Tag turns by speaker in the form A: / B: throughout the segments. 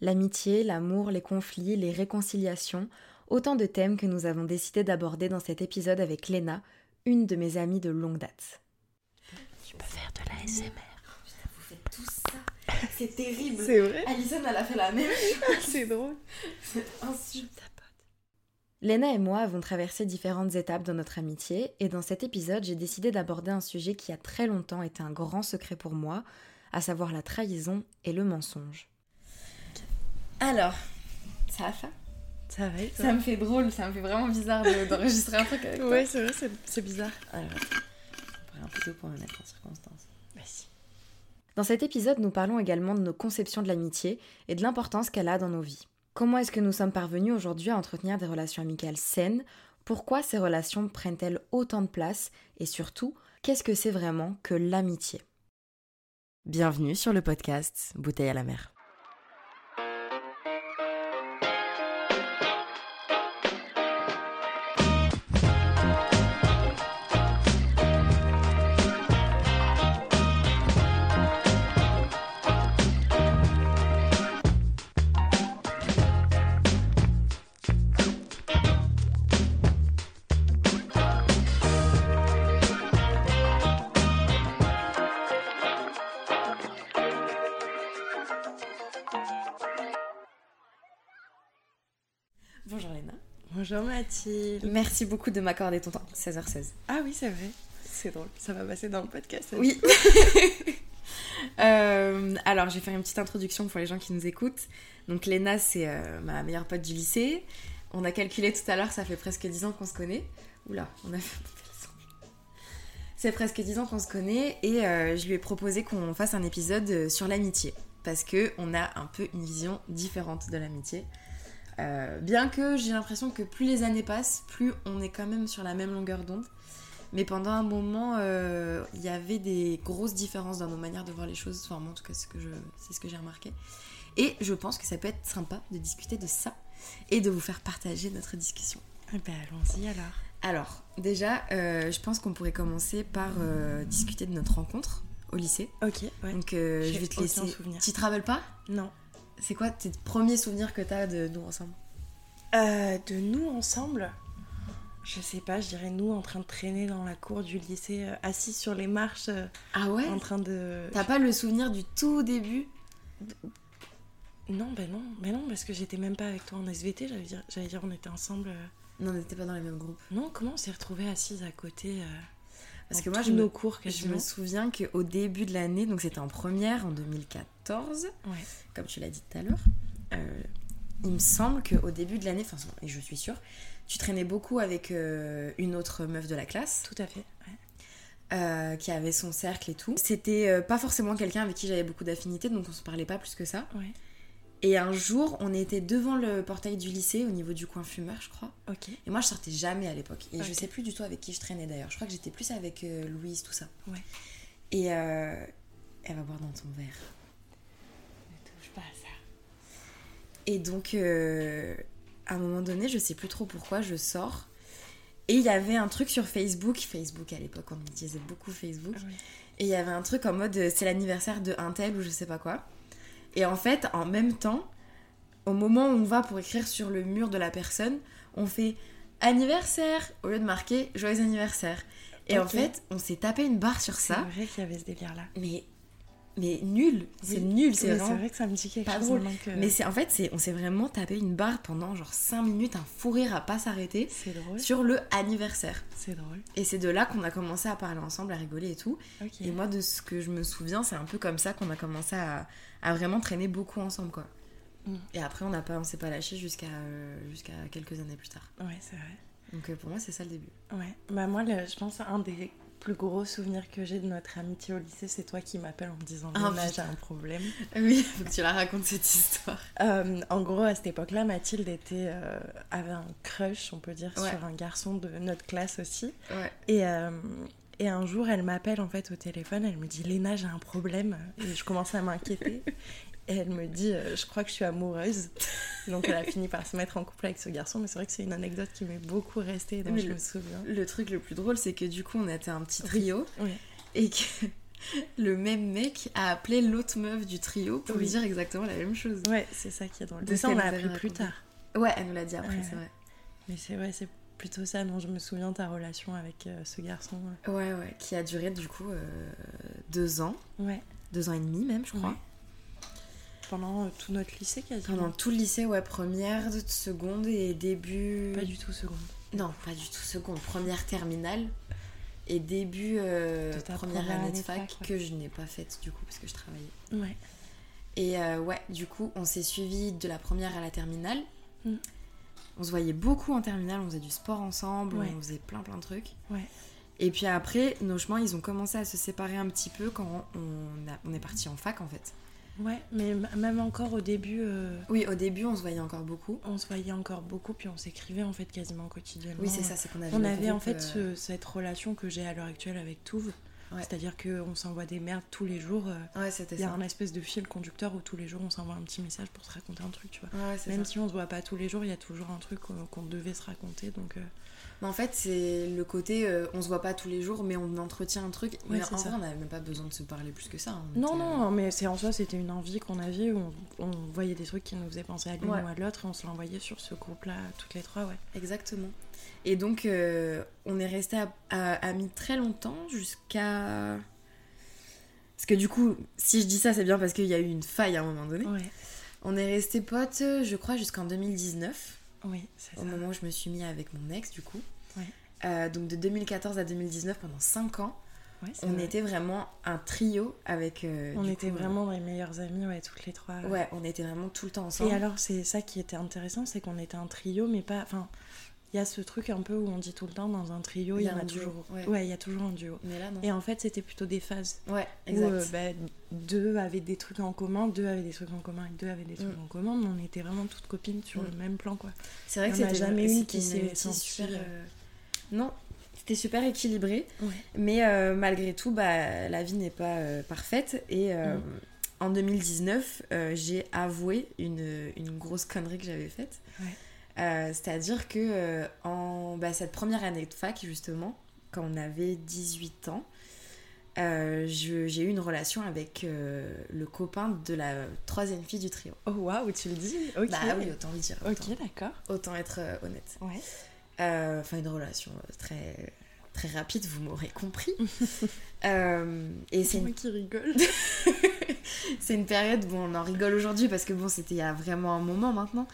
A: L'amitié, l'amour, les conflits, les réconciliations, autant de thèmes que nous avons décidé d'aborder dans cet épisode avec Léna, une de mes amies de longue date.
B: Tu peux faire de la SMR.
A: Vous faites tout ça C'est terrible
C: C'est vrai
A: Alison, elle a fait la même
C: C'est drôle.
A: C'est insupportable. Léna et moi avons traversé différentes étapes dans notre amitié et dans cet épisode, j'ai décidé d'aborder un sujet qui a très longtemps été un grand secret pour moi, à savoir la trahison et le mensonge. Alors, ça va faire
C: Ça va et toi?
A: Ça me fait drôle, ça me fait vraiment bizarre de- d'enregistrer un truc avec toi.
C: Ouais, c'est vrai, c'est- bizarre.
A: Alors, on un plutôt pour me mettre en circonstance.
C: Vas-y.
A: Dans cet épisode, nous parlons également de nos conceptions de l'amitié et de l'importance qu'elle a dans nos vies. Comment est-ce que nous sommes parvenus aujourd'hui à entretenir des relations amicales saines? Pourquoi ces relations prennent-elles autant de place? Et surtout, qu'est-ce que c'est vraiment que l'amitié? Bienvenue sur le podcast Bouteille à la mer. Bonjour
C: Mathilde.
A: Merci beaucoup de m'accorder ton temps. 16h16.
C: Ah oui, c'est vrai. C'est drôle. Ça va passer dans le podcast.
A: Oui. Euh, alors, je vais faire une petite introduction pour les gens qui nous écoutent. Donc, Léna, c'est euh, ma meilleure pote du lycée. On a calculé tout à l'heure, ça fait presque 10 ans qu'on se connaît. Oula, on a fait C'est presque 10 ans qu'on se connaît et euh, je lui ai proposé qu'on fasse un épisode sur l'amitié. Parce que on a un peu une vision différente de l'amitié. Euh, bien que j'ai l'impression que plus les années passent, plus on est quand même sur la même longueur d'onde. Mais pendant un moment, euh, il y avait des grosses différences dans nos manières de voir les choses. Enfin, moi, en tout cas, c'est ce que j'ai remarqué. Et je pense que ça peut être sympa de discuter de ça et de vous faire partager notre discussion.
C: Eh ben, allons-y alors.
A: Alors, déjà, euh, je pense qu'on pourrait commencer par euh, discuter de notre rencontre au lycée.
C: Ok, ouais.
A: Donc, euh, je vais te laisser. Tu te rappelles pas?
C: Non.
A: C'est quoi tes premiers souvenirs que t'as de nous ensemble?
C: Euh, de nous ensemble? Je sais pas, je dirais nous en train de traîner dans la cour du lycée, euh, assis sur les marches, euh,
A: Ah ouais?
C: en train de.
A: T'as pas le souvenir du tout début?
C: Non, ben non, ben non, parce que j'étais même pas avec toi en SVT, j'allais dire, j'allais dire on était ensemble. euh.
A: Non, on n'était pas dans les mêmes groupes.
C: Non, comment on s'est retrouvés assises à côté
A: Parce que moi, je me-
C: cours
A: Je me souviens qu'au début de l'année, donc c'était en première, en 2014,
C: Ouais.
A: comme tu l'as dit tout à l'heure, euh, il me semble qu'au début de l'année, enfin, et je suis sûre, tu traînais beaucoup avec euh, une autre meuf de la classe
C: Tout à fait. ouais.
A: euh, qui avait son cercle et tout. C'était euh, pas forcément quelqu'un avec qui j'avais beaucoup d'affinités, donc on se parlait pas plus que ça.
C: Ouais.
A: Et un jour, on était devant le portail du lycée, au niveau du coin fumeur, je crois.
C: Ok.
A: Et moi, je sortais jamais à l'époque. Et je
C: Ok.
A: sais plus du tout avec qui je traînais d'ailleurs. Je crois que j'étais plus avec euh, Louise, tout ça.
C: Ouais.
A: Et elle va boire dans ton verre.
C: Ne touche pas à ça.
A: Et donc, euh, à un moment donné, je sais plus trop pourquoi, je sors. Et il y avait un truc sur Facebook. Facebook à l'époque, on utilisait beaucoup Facebook.
C: Ouais.
A: Et il y avait un truc en mode euh, c'est l'anniversaire de un tel ou je sais pas quoi. Et en fait, en même temps, au moment où on va pour écrire sur le mur de la personne, on fait anniversaire au lieu de marquer joyeux anniversaire. Et en fait, on s'est tapé une barre sur
C: C'est
A: ça.
C: vrai qu'il y avait ce délire là.
A: Mais mais nul. C'est
C: Oui.
A: nul. C'est
C: Oui,
A: vraiment
C: vrai que ça me dit quelque
A: pas
C: chose.
A: drôle.
C: que-
A: Mais c'est en fait, c'est on s'est vraiment tapé une barre pendant genre 5 minutes, un fou rire à pas s'arrêter
C: C'est drôle.
A: sur le anniversaire.
C: C'est drôle.
A: Et c'est de là qu'on a commencé à parler ensemble, à rigoler et tout. Et moi, de ce que je me souviens, c'est un peu comme ça qu'on a commencé à, à vraiment traîner beaucoup ensemble, quoi.
C: Mm.
A: Et après, on n'a pas, on s'est pas lâché jusqu'à euh, jusqu'à quelques années plus tard.
C: Ouais, c'est vrai.
A: Donc euh, pour moi, c'est ça le début.
C: Ouais. Bah moi, le- je pense un des plus gros souvenirs que j'ai de notre amitié au lycée, c'est toi qui m'appelles en me disant
A: Ah,
C: Léna, j'ai un problème.
A: Oui, faut que tu la racontes cette histoire.
C: Euh, en gros, à cette époque-là, Mathilde était, euh, avait un crush, on peut dire,
A: Ouais.
C: sur un garçon de notre classe aussi.
A: Ouais.
C: Et, euh, et un jour, elle m'appelle en fait au téléphone, elle me dit Léna, j'ai un problème. Et je commence à m'inquiéter. Et elle me dit euh, Je crois que je suis amoureuse. Donc elle a fini par se mettre en couple avec ce garçon. Mais c'est vrai que c'est une anecdote qui m'est beaucoup restée, dont
A: Mais
C: je
A: le-
C: me souviens.
A: Le truc le plus drôle, c'est que du coup, on était un petit trio
C: Oui.
A: et que le même mec a appelé l'autre meuf du trio pour lui dire exactement la même chose.
C: Ouais, c'est ça qui est drôle.
A: De
C: ça, on l'a appris plus tard.
A: Ouais, elle nous l'a dit après,
C: Ouais,
A: c'est vrai.
C: Mais c'est vrai, c'est plutôt ça dont je me souviens, ta relation avec euh, ce garçon.
A: Ouais, ouais, qui a duré du coup euh, deux ans,
C: Ouais.
A: deux ans et demi même, je crois.
C: Ouais. Pendant euh, tout notre lycée quasiment.
A: Pendant tout le lycée, ouais, première, seconde et début.
C: Pas du tout seconde.
A: Non, pas du tout seconde, première terminale et début euh,
C: De ta
A: première,
C: première
A: année de fac,
C: fac, ouais.
A: que je n'ai pas faite du coup parce que je travaillais.
C: Ouais.
A: Et euh, ouais, du coup, on s'est suivis de la première à la terminale.
C: Mm.
A: On se voyait beaucoup en terminale, on faisait du sport ensemble,
C: Ouais.
A: on faisait plein plein de trucs.
C: Ouais.
A: Et puis après, nos chemins, ils ont commencé à se séparer un petit peu quand on, a- on est parti en fac en fait.
C: Ouais, mais même encore au début, euh,
A: Oui, au début, on se voyait encore beaucoup.
C: on se voyait encore beaucoup, puis on s'écrivait en fait quasiment quotidiennement.
A: Oui, c'est ça, c'est qu'on avait
C: On avait en fait
A: euh,
C: ce- cette relation que j'ai à l'heure actuelle avec Touve.
A: Ouais.
C: C'est-à-dire qu'on s'envoie des merdes tous les jours. euh,
A: Ouais, c'était
C: Il y a
A: ça.
C: un espèce de fil conducteur où tous les jours on s'envoie un petit message pour se raconter un truc, tu vois.
A: Ouais, c'est
C: Même
A: ça.
C: si on se voit pas tous les jours, il y a toujours un truc qu'on qu'on devait se raconter. Donc, euh,
A: Mais en fait, c'est le côté, euh, on se voit pas tous les jours, mais on entretient un truc. mais en vrai, on n'avait même pas besoin de se parler plus que ça. hein. On
C: Non,
A: était,
C: non, mais c'est en soi, c'était une envie qu'on avait où on, on voyait des trucs qui nous faisaient penser à l'une
A: Ouais.
C: ou à l'autre et on se l'envoyait sur ce groupe-là, toutes les trois, ouais.
A: Exactement. Et donc, euh, on est resté amis très longtemps jusqu'à. Parce que du coup, si je dis ça, c'est bien parce qu'il y a eu une faille à un moment donné.
C: Ouais,
A: On est resté potes, je crois, jusqu'en 2019,
C: oui, c'est ça.
A: au moment où je me suis mis avec mon ex, du coup.
C: Ouais.
A: Euh, donc de 2014 à 2019, pendant 5 ans,
C: Ouais,
A: on
C: vrai.
A: était vraiment un trio avec. euh,
C: On était
A: coup, euh,
C: vraiment les meilleurs amis, ouais, toutes les trois.
A: Ouais, on était vraiment tout le temps ensemble.
C: Et alors, c'est ça qui était intéressant, c'est qu'on était un trio, mais pas. Enfin, il y a ce truc un peu où on dit tout le temps dans un trio, il y, en a, toujours.
A: ouais.
C: Ouais, il y a toujours un duo.
A: Mais là, non.
C: Et en fait, c'était plutôt des phases.
A: Ouais,
C: Où
A: exact.
C: euh, bah, deux avaient des trucs en commun, deux avaient des trucs en commun et deux avaient des trucs
A: Mm.
C: en commun, mais on était vraiment toutes copines sur le
A: Mm.
C: même plan, quoi.
A: C'est vrai que c'était
C: jamais une qui s'est sentie, euh,
A: euh, Non, c'était super équilibré.
C: Ouais.
A: Mais euh, malgré tout, bah, la vie n'est pas parfaite. Et
C: Mm.
A: en 2019, euh, j'ai avoué une, une grosse connerie que j'avais faite.
C: Ouais.
A: Euh, C'est-à-dire que euh, en bah, cette première année de fac, justement, quand on avait 18 ans, euh, j'ai eu une relation avec le copain de la troisième fille du trio.
C: Oh waouh, tu le dis?
A: Bah oui, autant le dire.
C: Ok, d'accord.
A: autant être honnête.
C: Ouais.
A: Enfin, une relation très, très rapide, vous m'aurez compris. Euh, et c'est une,
C: moi qui rigole.
A: c'est une période, bon, on en rigole aujourd'hui parce que bon, c'était il y a vraiment un moment maintenant.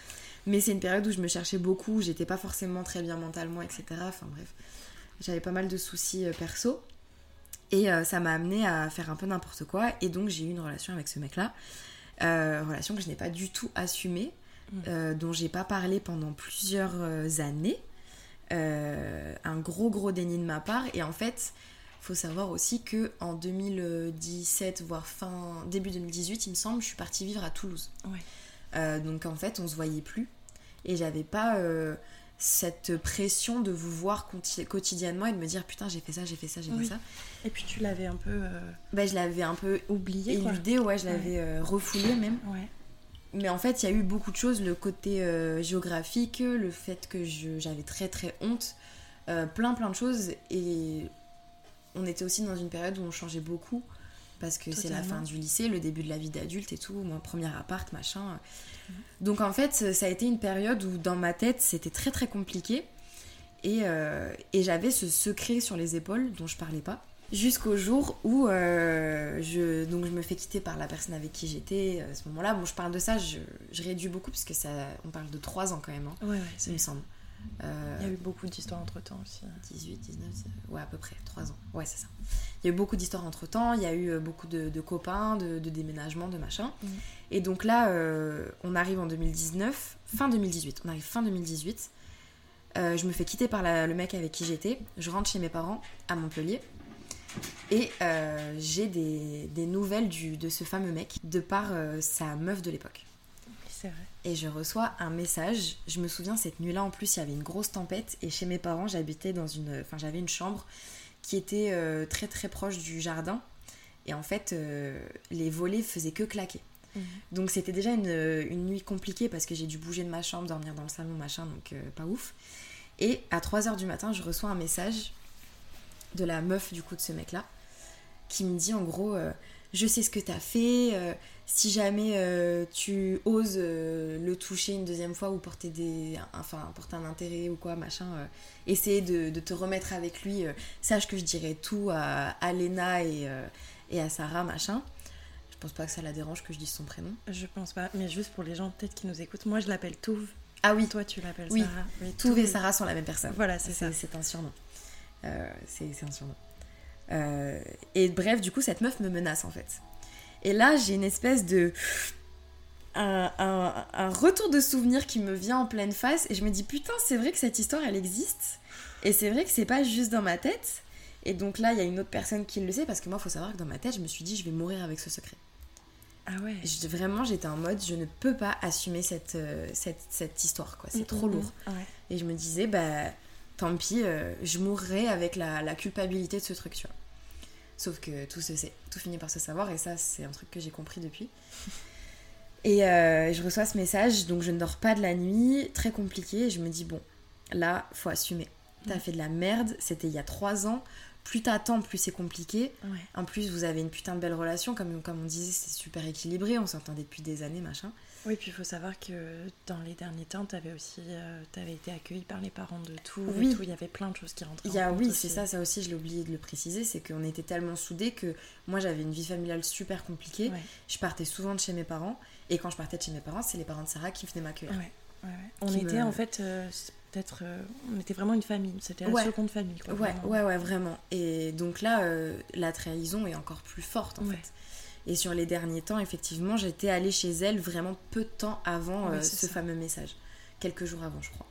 A: Mais c'est une période où je me cherchais beaucoup, j'étais pas forcément très bien mentalement, etc. Enfin bref, j'avais pas mal de soucis euh, perso. Et euh, ça m'a amené à faire un peu n'importe quoi. Et donc j'ai eu une relation avec ce mec-là. Euh, relation que je n'ai pas du tout assumée,
C: Mm.
A: euh, dont j'ai pas parlé pendant plusieurs années. Un gros gros déni de ma part. Et en fait, faut savoir aussi que en 2017, voire fin début 2018, il me semble, je suis partie vivre à Toulouse.
C: Ouais.
A: Euh, donc en fait, on se voyait plus. Et j'avais pas euh, cette pression de vous voir quotidiennement et de me dire putain, j'ai fait ça, j'ai fait ça, j'ai
C: Oui.
A: fait ça.
C: Et puis tu l'avais un peu euh,
A: Bah, je l'avais un peu
C: oublié,
A: éludé, ouais, je l'avais euh, refoulé même.
C: Ouais.
A: Mais en fait, il y a eu beaucoup de choses, le côté géographique, le fait que j'avais très très honte, plein plein de choses. Et on était aussi dans une période où on changeait beaucoup, parce que c'est la fin du lycée, le début de la vie d'adulte et tout, mon premier appart, machin. Donc en fait, ça a été une période où dans ma tête, c'était très très compliqué. Et, euh, et j'avais ce secret sur les épaules dont je parlais pas. Jusqu'au jour où euh, je, donc je me fais quitter par la personne avec qui j'étais euh, à ce moment-là. Bon, je parle de ça, je, je réduis beaucoup parce que ça, on parle de 3 ans quand même, hein,
C: Ouais, ouais,
A: il me semble. Euh,
C: Il y a eu beaucoup d'histoires entre temps aussi.
A: 18, 19, ouais, à peu près, 3 ans. Ouais, c'est ça. Il y a eu beaucoup d'histoires entre temps, il y a eu euh, beaucoup de, de copains, de, de déménagements, de machin.
C: Mhm.
A: Et donc là, euh, on arrive en 2019, fin 2018. On arrive fin 2018. Euh, je me fais quitter par la- le mec avec qui j'étais. Je rentre chez mes parents à Montpellier. Et j'ai des, des nouvelles du, de ce fameux mec de par sa meuf de l'époque.
C: Oui, c'est vrai.
A: Et je reçois un message. Je me souviens cette nuit-là en plus, il y avait une grosse tempête et chez mes parents, j'habitais dans une, enfin j'avais une chambre qui était euh, très très proche du jardin. Et en fait, euh, les volets faisaient que claquer.
C: Mhm.
A: Donc c'était déjà une, une nuit compliquée parce que j'ai dû bouger de ma chambre, dormir dans le salon, machin, donc euh, pas ouf. Et à 3h du matin, je reçois un message de la meuf du coup de ce mec-là qui me dit en gros euh, je sais ce que t'as fait, euh, si jamais euh, tu oses euh, le toucher une deuxième fois ou porter des enfin porter un intérêt ou quoi machin euh, essayer de, de te remettre avec lui euh, sache que je dirai tout à, à Léna et, et à Sarah machin je pense pas que ça la dérange que je dise son prénom
C: Je pense pas, mais juste pour les gens peut-être qui nous écoutent, moi je l'appelle Touv.
A: ah oui
C: Toi tu l'appelles
A: Oui.
C: Sarah. Oui,
A: Touv et Sarah sont la même personne
C: Voilà, c'est ça.
A: c'est un surnom c'est un surnom et bref du coup cette meuf me menace en fait et là j'ai une espèce de un, un- un retour de souvenir qui me vient en pleine face et je me dis putain c'est vrai que cette histoire elle existe et c'est vrai que c'est pas juste dans ma tête et donc là il y a une autre personne qui le sait parce que moi faut savoir que dans ma tête je me suis dit je vais mourir avec ce secret
C: Ah ouais.
A: Je- vraiment j'étais en mode je ne peux pas assumer cette, euh, cette, cette histoire quoi c'est
C: Mm,
A: trop
C: mm,
A: lourd
C: mm. Ouais.
A: et je me disais, bah, tant pis, euh, je mourrai avec la, la culpabilité de ce truc, tu vois. Sauf que tout se sait, tout finit par se savoir, et ça, c'est un truc que j'ai compris depuis. Et euh, je reçois ce message, donc je ne dors pas de la nuit, très compliqué, et je me dis, bon, là, faut assumer. T'as fait de la merde, c'était il y a trois ans, plus t'attends, plus c'est compliqué.
C: Ouais.
A: En plus, vous avez une putain de belle relation, comme, comme on disait, c'est super équilibré, on s'entendait depuis des années, machin.
C: Oui, puis il faut savoir que dans les derniers temps, tu avais aussi euh, t'avais été accueillie par les parents de tout.
A: Oui.
C: Et tout. Il y avait plein de choses qui rentraient.
A: Il y a,
C: en
A: oui, c'est ça, ça aussi, je l'ai oublié de le préciser, c'est qu'on était tellement soudés que moi j'avais une vie familiale super compliquée.
C: Ouais.
A: Je partais souvent de chez mes parents, et quand je partais de chez mes parents, c'est les parents de Sarah qui venaient m'accueillir.
C: Ouais, ouais, ouais. On était
A: me-
C: en fait, euh, peut-être, euh, on était vraiment une famille. C'était la
A: Ouais.
C: seconde famille. Quoi,
A: Ouais,
C: vraiment.
A: ouais, ouais, vraiment. Et donc là, euh, la trahison est encore plus forte en fait. Et sur les derniers temps, effectivement, j'étais allée chez elle vraiment peu de temps avant euh, ce
C: ça.
A: fameux message. Quelques jours avant, je crois.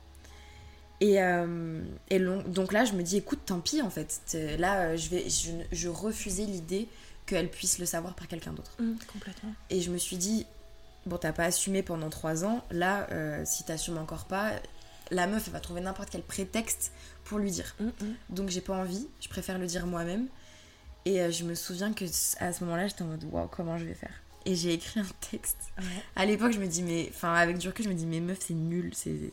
A: Et, euh, et long- donc là, je me dis, écoute, tant pis en fait. Là, euh, je, vais, je, je refusais l'idée qu'elle puisse le savoir par quelqu'un d'autre.
C: Hum, complètement.
A: Et je me suis dit, bon, t'as pas assumé pendant trois ans, là, euh, si t'assumes encore pas, la meuf, elle va trouver n'importe quel prétexte pour lui dire.
C: Hum, hum.
A: Donc j'ai pas envie, je préfère le dire moi-même. Et euh, je me souviens que à ce moment-là, j'étais en mode, waouh, comment je vais faire? Et j'ai écrit un texte.
C: Ouais.
A: À l'époque, je me dis, mais, enfin, avec du recul, je me dis, mais meuf, c'est nul, c'est.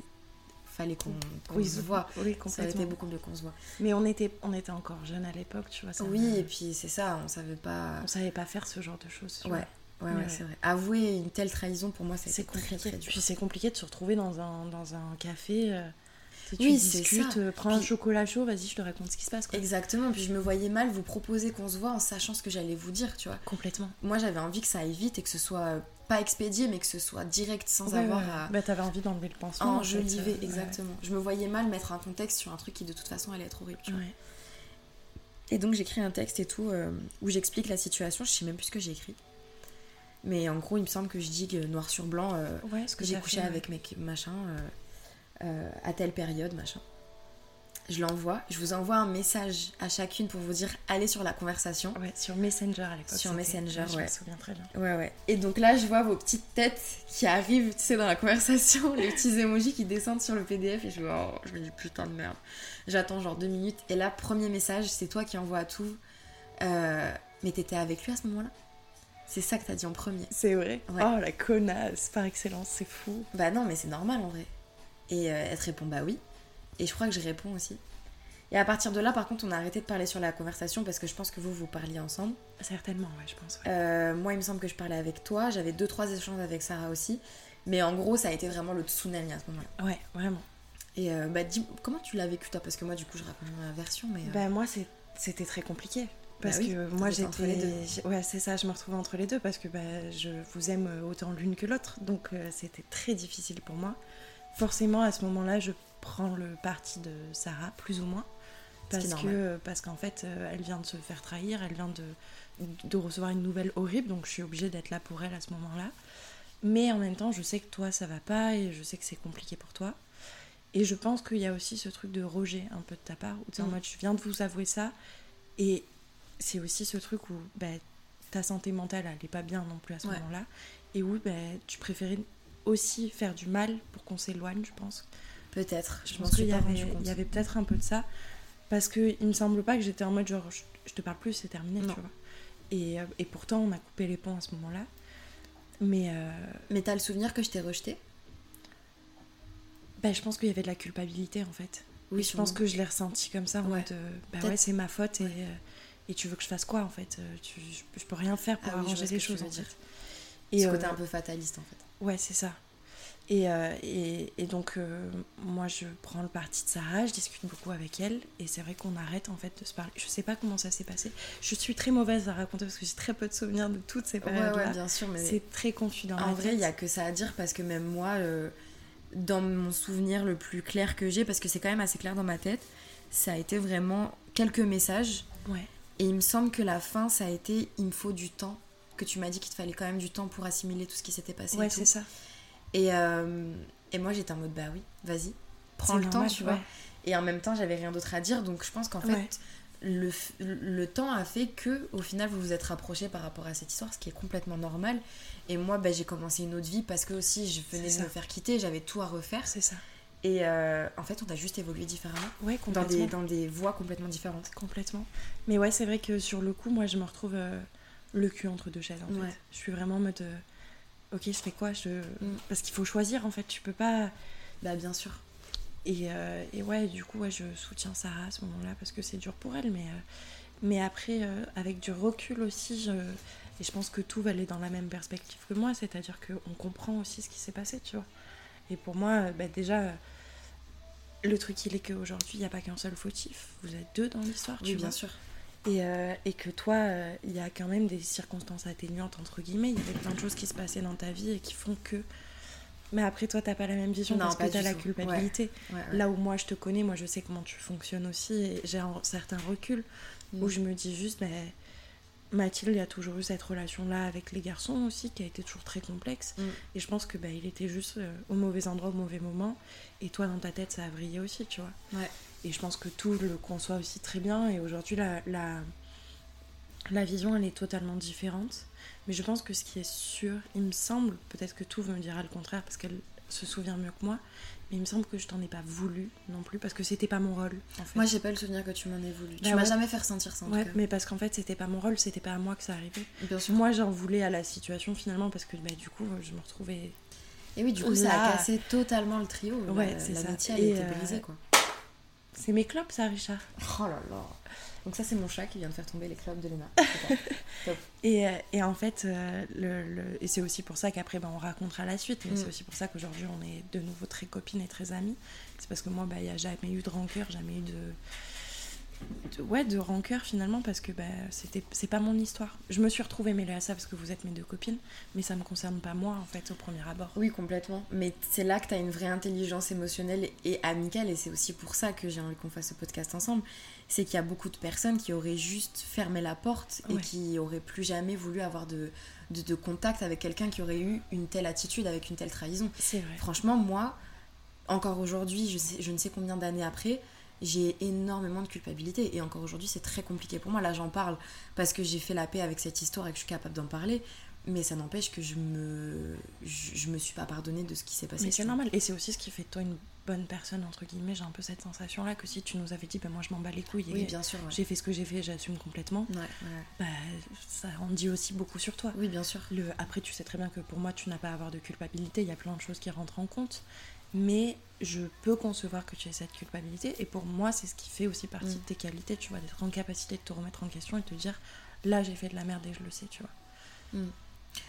A: Fallait qu'on qu'on
C: Oui,
A: se voit.
C: Oui,
A: Ça aurait été beaucoup mieux qu'on se voit.
C: Mais on était, on était encore jeunes à l'époque, tu vois. Ça,
A: Oui, et puis c'est ça, on savait pas.
C: on savait pas faire ce genre de choses.
A: Ouais, ouais, ouais,
C: Ouais.
A: c'est vrai. Avouer une telle trahison, pour moi, c'est très,
C: compliqué.
A: très dur.
C: Puis c'est compliqué de se retrouver dans un, dans un café. euh, tu
A: Oui,
C: tu
A: c'est
C: discutes, euh, prends un chocolat chaud, vas-y, je te raconte ce qui se passe. Quoi.
A: Exactement, puis je me voyais mal vous proposer qu'on se voit en sachant ce que j'allais vous dire, tu vois.
C: Complètement.
A: Moi, j'avais envie que ça aille vite et que ce soit euh, pas expédié, mais que ce soit direct sans
C: Ouais,
A: avoir
C: ouais.
A: à
C: Bah, t'avais envie d'enlever le pansement. en
A: enjoliver.
C: euh,
A: exactement. Je me voyais mal mettre un contexte sur un truc qui de toute façon allait être horrible, tu vois. Et donc j'écris un texte et tout euh, où j'explique la situation. Je sais même plus ce que j'ai écrit. Mais en gros, il me semble que je dis que noir sur blanc, euh,
C: Ouais, ce que
A: j'ai couché avec mec, machin euh, euh, à telle période, machin. Je l'envoie. Je vous envoie un message à chacune pour vous dire allez sur la conversation.
C: Ouais, sur Messenger à l'époque.
A: Sur. Messenger,
C: Je
A: ouais.
C: me souviens très bien.
A: Ouais, ouais. Et donc là, je vois vos petites têtes qui arrivent, tu sais, dans la conversation, les petits emojis qui descendent sur le PDF, et je, vois, oh, je me dis putain de merde. J'attends genre deux minutes, et là, premier message, c'est toi qui envoie à tout. Euh, mais t'étais avec lui à ce moment-là? C'est ça que t'as dit en premier.
C: C'est vrai?
A: Ouais.
C: Oh la connasse, par excellence, c'est fou.
A: Bah non, mais c'est normal en vrai. Et euh, elle te répond bah oui. Et je crois que je réponds aussi. Et à partir de là, par contre, on a arrêté de parler sur la conversation parce que je pense que vous, vous parliez ensemble.
C: Certainement, ouais, je pense. ouais.
A: Euh, moi, il me semble que je parlais avec toi. J'avais deux, trois échanges avec Sarah aussi. Mais en gros, ça a été vraiment le tsunami à ce moment-là.
C: Ouais, vraiment.
A: Et euh, bah, dis, comment tu l'as vécu toi? Parce que moi, du coup, je raconte ma version, mais. euh,
C: Bah moi, c'était très compliqué. Parce
A: Bah oui,
C: que moi j'étais. Ouais, c'est ça, je me retrouvais entre les deux parce que bah, je vous aime autant l'une que l'autre. Donc c'était très difficile pour moi. Forcément, à ce moment-là, je prends le parti de Sarah, plus ou moins.
A: Est
C: Parce que parce qu'en fait, euh, elle vient de se faire trahir, elle vient de, de recevoir une nouvelle horrible, donc je suis obligée d'être là pour elle à ce moment-là. Mais en même temps, je sais que toi, ça va pas et je sais que c'est compliqué pour toi. Et je pense qu'il y a aussi ce truc de rejet un peu de ta part, où tu es en
A: Mm.
C: mode je viens de vous avouer ça. Et c'est aussi ce truc où bah, ta santé mentale, elle est pas bien non plus à ce
A: Ouais.
C: moment-là. Et où bah, tu préférais aussi faire du mal pour qu'on s'éloigne, je pense.
A: Peut-être.
C: Je
A: m'en
C: pense qu'il y avait, y peut-être un peu de ça. Parce que il me semble pas que j'étais en mode genre je, je te parle plus, c'est terminé,
A: Non.
C: tu vois. Et, euh, et pourtant, on a coupé les ponts à ce moment-là. Mais euh,
A: Mais t'as le souvenir que je t'ai rejeté?
C: Bah, je pense qu'il y avait de la culpabilité en fait.
A: Oui,
C: Et je pense que je l'ai ressenti comme ça en
A: Ouais.
C: mode euh, bah ouais, c'est ma faute et, euh, et tu veux que je fasse quoi en fait? Tu, je, je peux rien faire pour
A: Ah je
C: arranger les choses en fait. Et
A: Ce côté un peu fataliste en fait.
C: Ouais, c'est ça. Et, euh, et, et donc, euh, moi, je prends le parti de Sarah, je discute beaucoup avec elle, et c'est vrai qu'on arrête en fait de se parler. Je sais pas comment ça s'est passé. Je suis très mauvaise à raconter parce que j'ai très peu de souvenirs de toutes ces
A: Ouais,
C: périodes-là.
A: ouais, bien sûr, mais
C: c'est très confus dans
A: en vrai, il y a que ça à dire parce que même moi, euh, dans mon souvenir le plus clair que j'ai, parce que c'est quand même assez clair dans ma tête, ça a été vraiment quelques messages.
C: Ouais,
A: Et il me semble que la fin, ça a été il me faut du temps. Que tu m'as dit qu'il te fallait quand même du temps pour assimiler tout ce qui s'était passé.
C: ouais c'est ça.
A: Et, euh, et moi, j'étais en mode bah oui, vas-y, prends le temps, tu
C: ouais.
A: vois. Et en même temps, j'avais rien d'autre à dire. Donc je pense qu'en fait,
C: Ouais.
A: le, le temps a fait que au final, vous vous êtes rapprochés par rapport à cette histoire, ce qui est complètement normal. Et moi, bah, j'ai commencé une autre vie parce que aussi, je venais de me faire quitter, j'avais tout à refaire.
C: C'est ça.
A: Et euh, en fait, on a juste évolué différemment.
C: Ouais,
A: Dans
C: complètement.
A: des, dans des voies complètement différentes.
C: Complètement. Mais ouais, c'est vrai que sur le coup, moi, je me retrouve euh, le cul entre deux chaises en
A: Ouais.
C: fait. Je suis vraiment en mode euh, ok, je fais quoi je...
A: Mm.
C: Parce qu'il faut choisir en fait. Tu peux pas.
A: Bah, bien sûr.
C: Et, euh, et ouais, du coup, ouais, je soutiens Sarah à ce moment-là parce que c'est dur pour elle. Mais, euh, mais après, avec du recul aussi, je, et je pense que tout va aller dans la même perspective que moi, c'est-à-dire qu'on comprend aussi ce qui s'est passé, tu vois. Et pour moi, bah, déjà, le truc, il est qu'aujourd'hui, il n'y a pas qu'un seul fautif. Vous êtes deux dans l'histoire, tu
A: Oui,
C: vois.
A: bien sûr.
C: Et, euh, et que toi, euh, il y a quand même des circonstances atténuantes, entre guillemets. Il y avait plein de choses qui se passaient dans ta vie et qui font que. Mais après, toi, t'as pas la même vision
A: Non,
C: parce
A: pas
C: que t'as la culpabilité.
A: Ouais, ouais.
C: Là où moi, je te connais, moi, je sais comment tu fonctionnes aussi. Et j'ai un certain recul
A: Mm.
C: où je me dis juste, mais Mathilde, il y a toujours eu cette relation-là avec les garçons aussi qui a été toujours très complexe.
A: Mm.
C: Et je pense que bah, il était juste euh, au mauvais endroit, au mauvais moment. Et toi, dans ta tête, ça a brillé aussi, tu vois.
A: Ouais.
C: Et je pense que tout le conçoit aussi très bien. Et aujourd'hui, la, la, la vision, elle est totalement différente. Mais je pense que ce qui est sûr, il me semble, peut-être que tout me dira le contraire parce qu'elle se souvient mieux que moi, mais il me semble que je t'en ai pas voulu non plus parce que c'était pas mon rôle en fait.
A: Moi, j'ai pas le souvenir que tu m'en aies voulu.
C: Bah
A: tu m'as jamais fait ressentir ça en
C: ouais,
A: tout cas.
C: mais parce qu'en fait, c'était pas mon rôle, c'était pas à moi que ça arrivait.
A: Bien sûr.
C: Moi, j'en voulais à la situation finalement parce que bah, du coup, je me retrouvais.
A: Et oui, du coup, ça a cassé totalement le trio.
C: Ouais, c'est ça.
A: L'amitié, elle
C: Et,
A: était
C: euh,
A: brisée, quoi.
C: C'est mes clopes, ça, Richard.
A: Oh là là. Donc ça, c'est mon chat qui vient de faire tomber les clubs de Léna. Top.
C: Et, euh, et en fait, euh, le, le- et c'est aussi pour ça qu'après, bah, on racontera la suite. Mais
A: Mm.
C: c'est aussi pour ça qu'aujourd'hui, on est de nouveau très copines et très amies. C'est parce que moi, bah, il n'y a jamais eu de rancœur, jamais eu de, de- ouais, de rancœur finalement, parce que bah, c'était, c'est pas mon histoire. Je me suis retrouvée mêlée à ça parce que vous êtes mes deux copines, mais ça me concerne pas moi, en fait, au premier abord.
A: Oui, complètement. Mais c'est là que tu as une vraie intelligence émotionnelle et amicale. Et c'est aussi pour ça que j'ai envie qu'on fasse ce podcast ensemble. C'est qu'il y a beaucoup de personnes qui auraient juste fermé la porte et
C: Ouais.
A: qui auraient plus jamais voulu avoir de, de, de contact avec quelqu'un qui aurait eu une telle attitude, avec une telle trahison.
C: C'est vrai.
A: Franchement, moi, encore aujourd'hui, je, sais- je ne sais combien d'années après, j'ai énormément de culpabilité. Et encore aujourd'hui, c'est très compliqué pour moi. Là, j'en parle parce que j'ai fait la paix avec cette histoire et que je suis capable d'en parler. Mais ça n'empêche que je me, je, je me suis pas pardonné de ce qui s'est passé.
C: Mais c'est normal. Et c'est aussi ce qui fait de toi une bonne personne, entre guillemets. J'ai un peu cette sensation-là que si tu nous avais dit, ben moi je m'en bats les couilles
A: Oui,
C: et
A: bien sûr. ouais.
C: j'ai fait ce que j'ai fait, j'assume complètement,
A: Ouais, ouais.
C: bah, ça en dit aussi beaucoup sur toi.
A: Oui, bien sûr.
C: Le, après, tu sais très bien que pour moi, tu n'as pas à avoir de culpabilité. Il y a plein de choses qui rentrent en compte. Mais je peux concevoir que tu aies cette culpabilité. Et pour moi, c'est ce qui fait aussi partie
A: Mm.
C: de tes qualités, tu vois, d'être en capacité de te remettre en question et te dire là, j'ai fait de la merde et je le sais, tu vois.
A: Mm.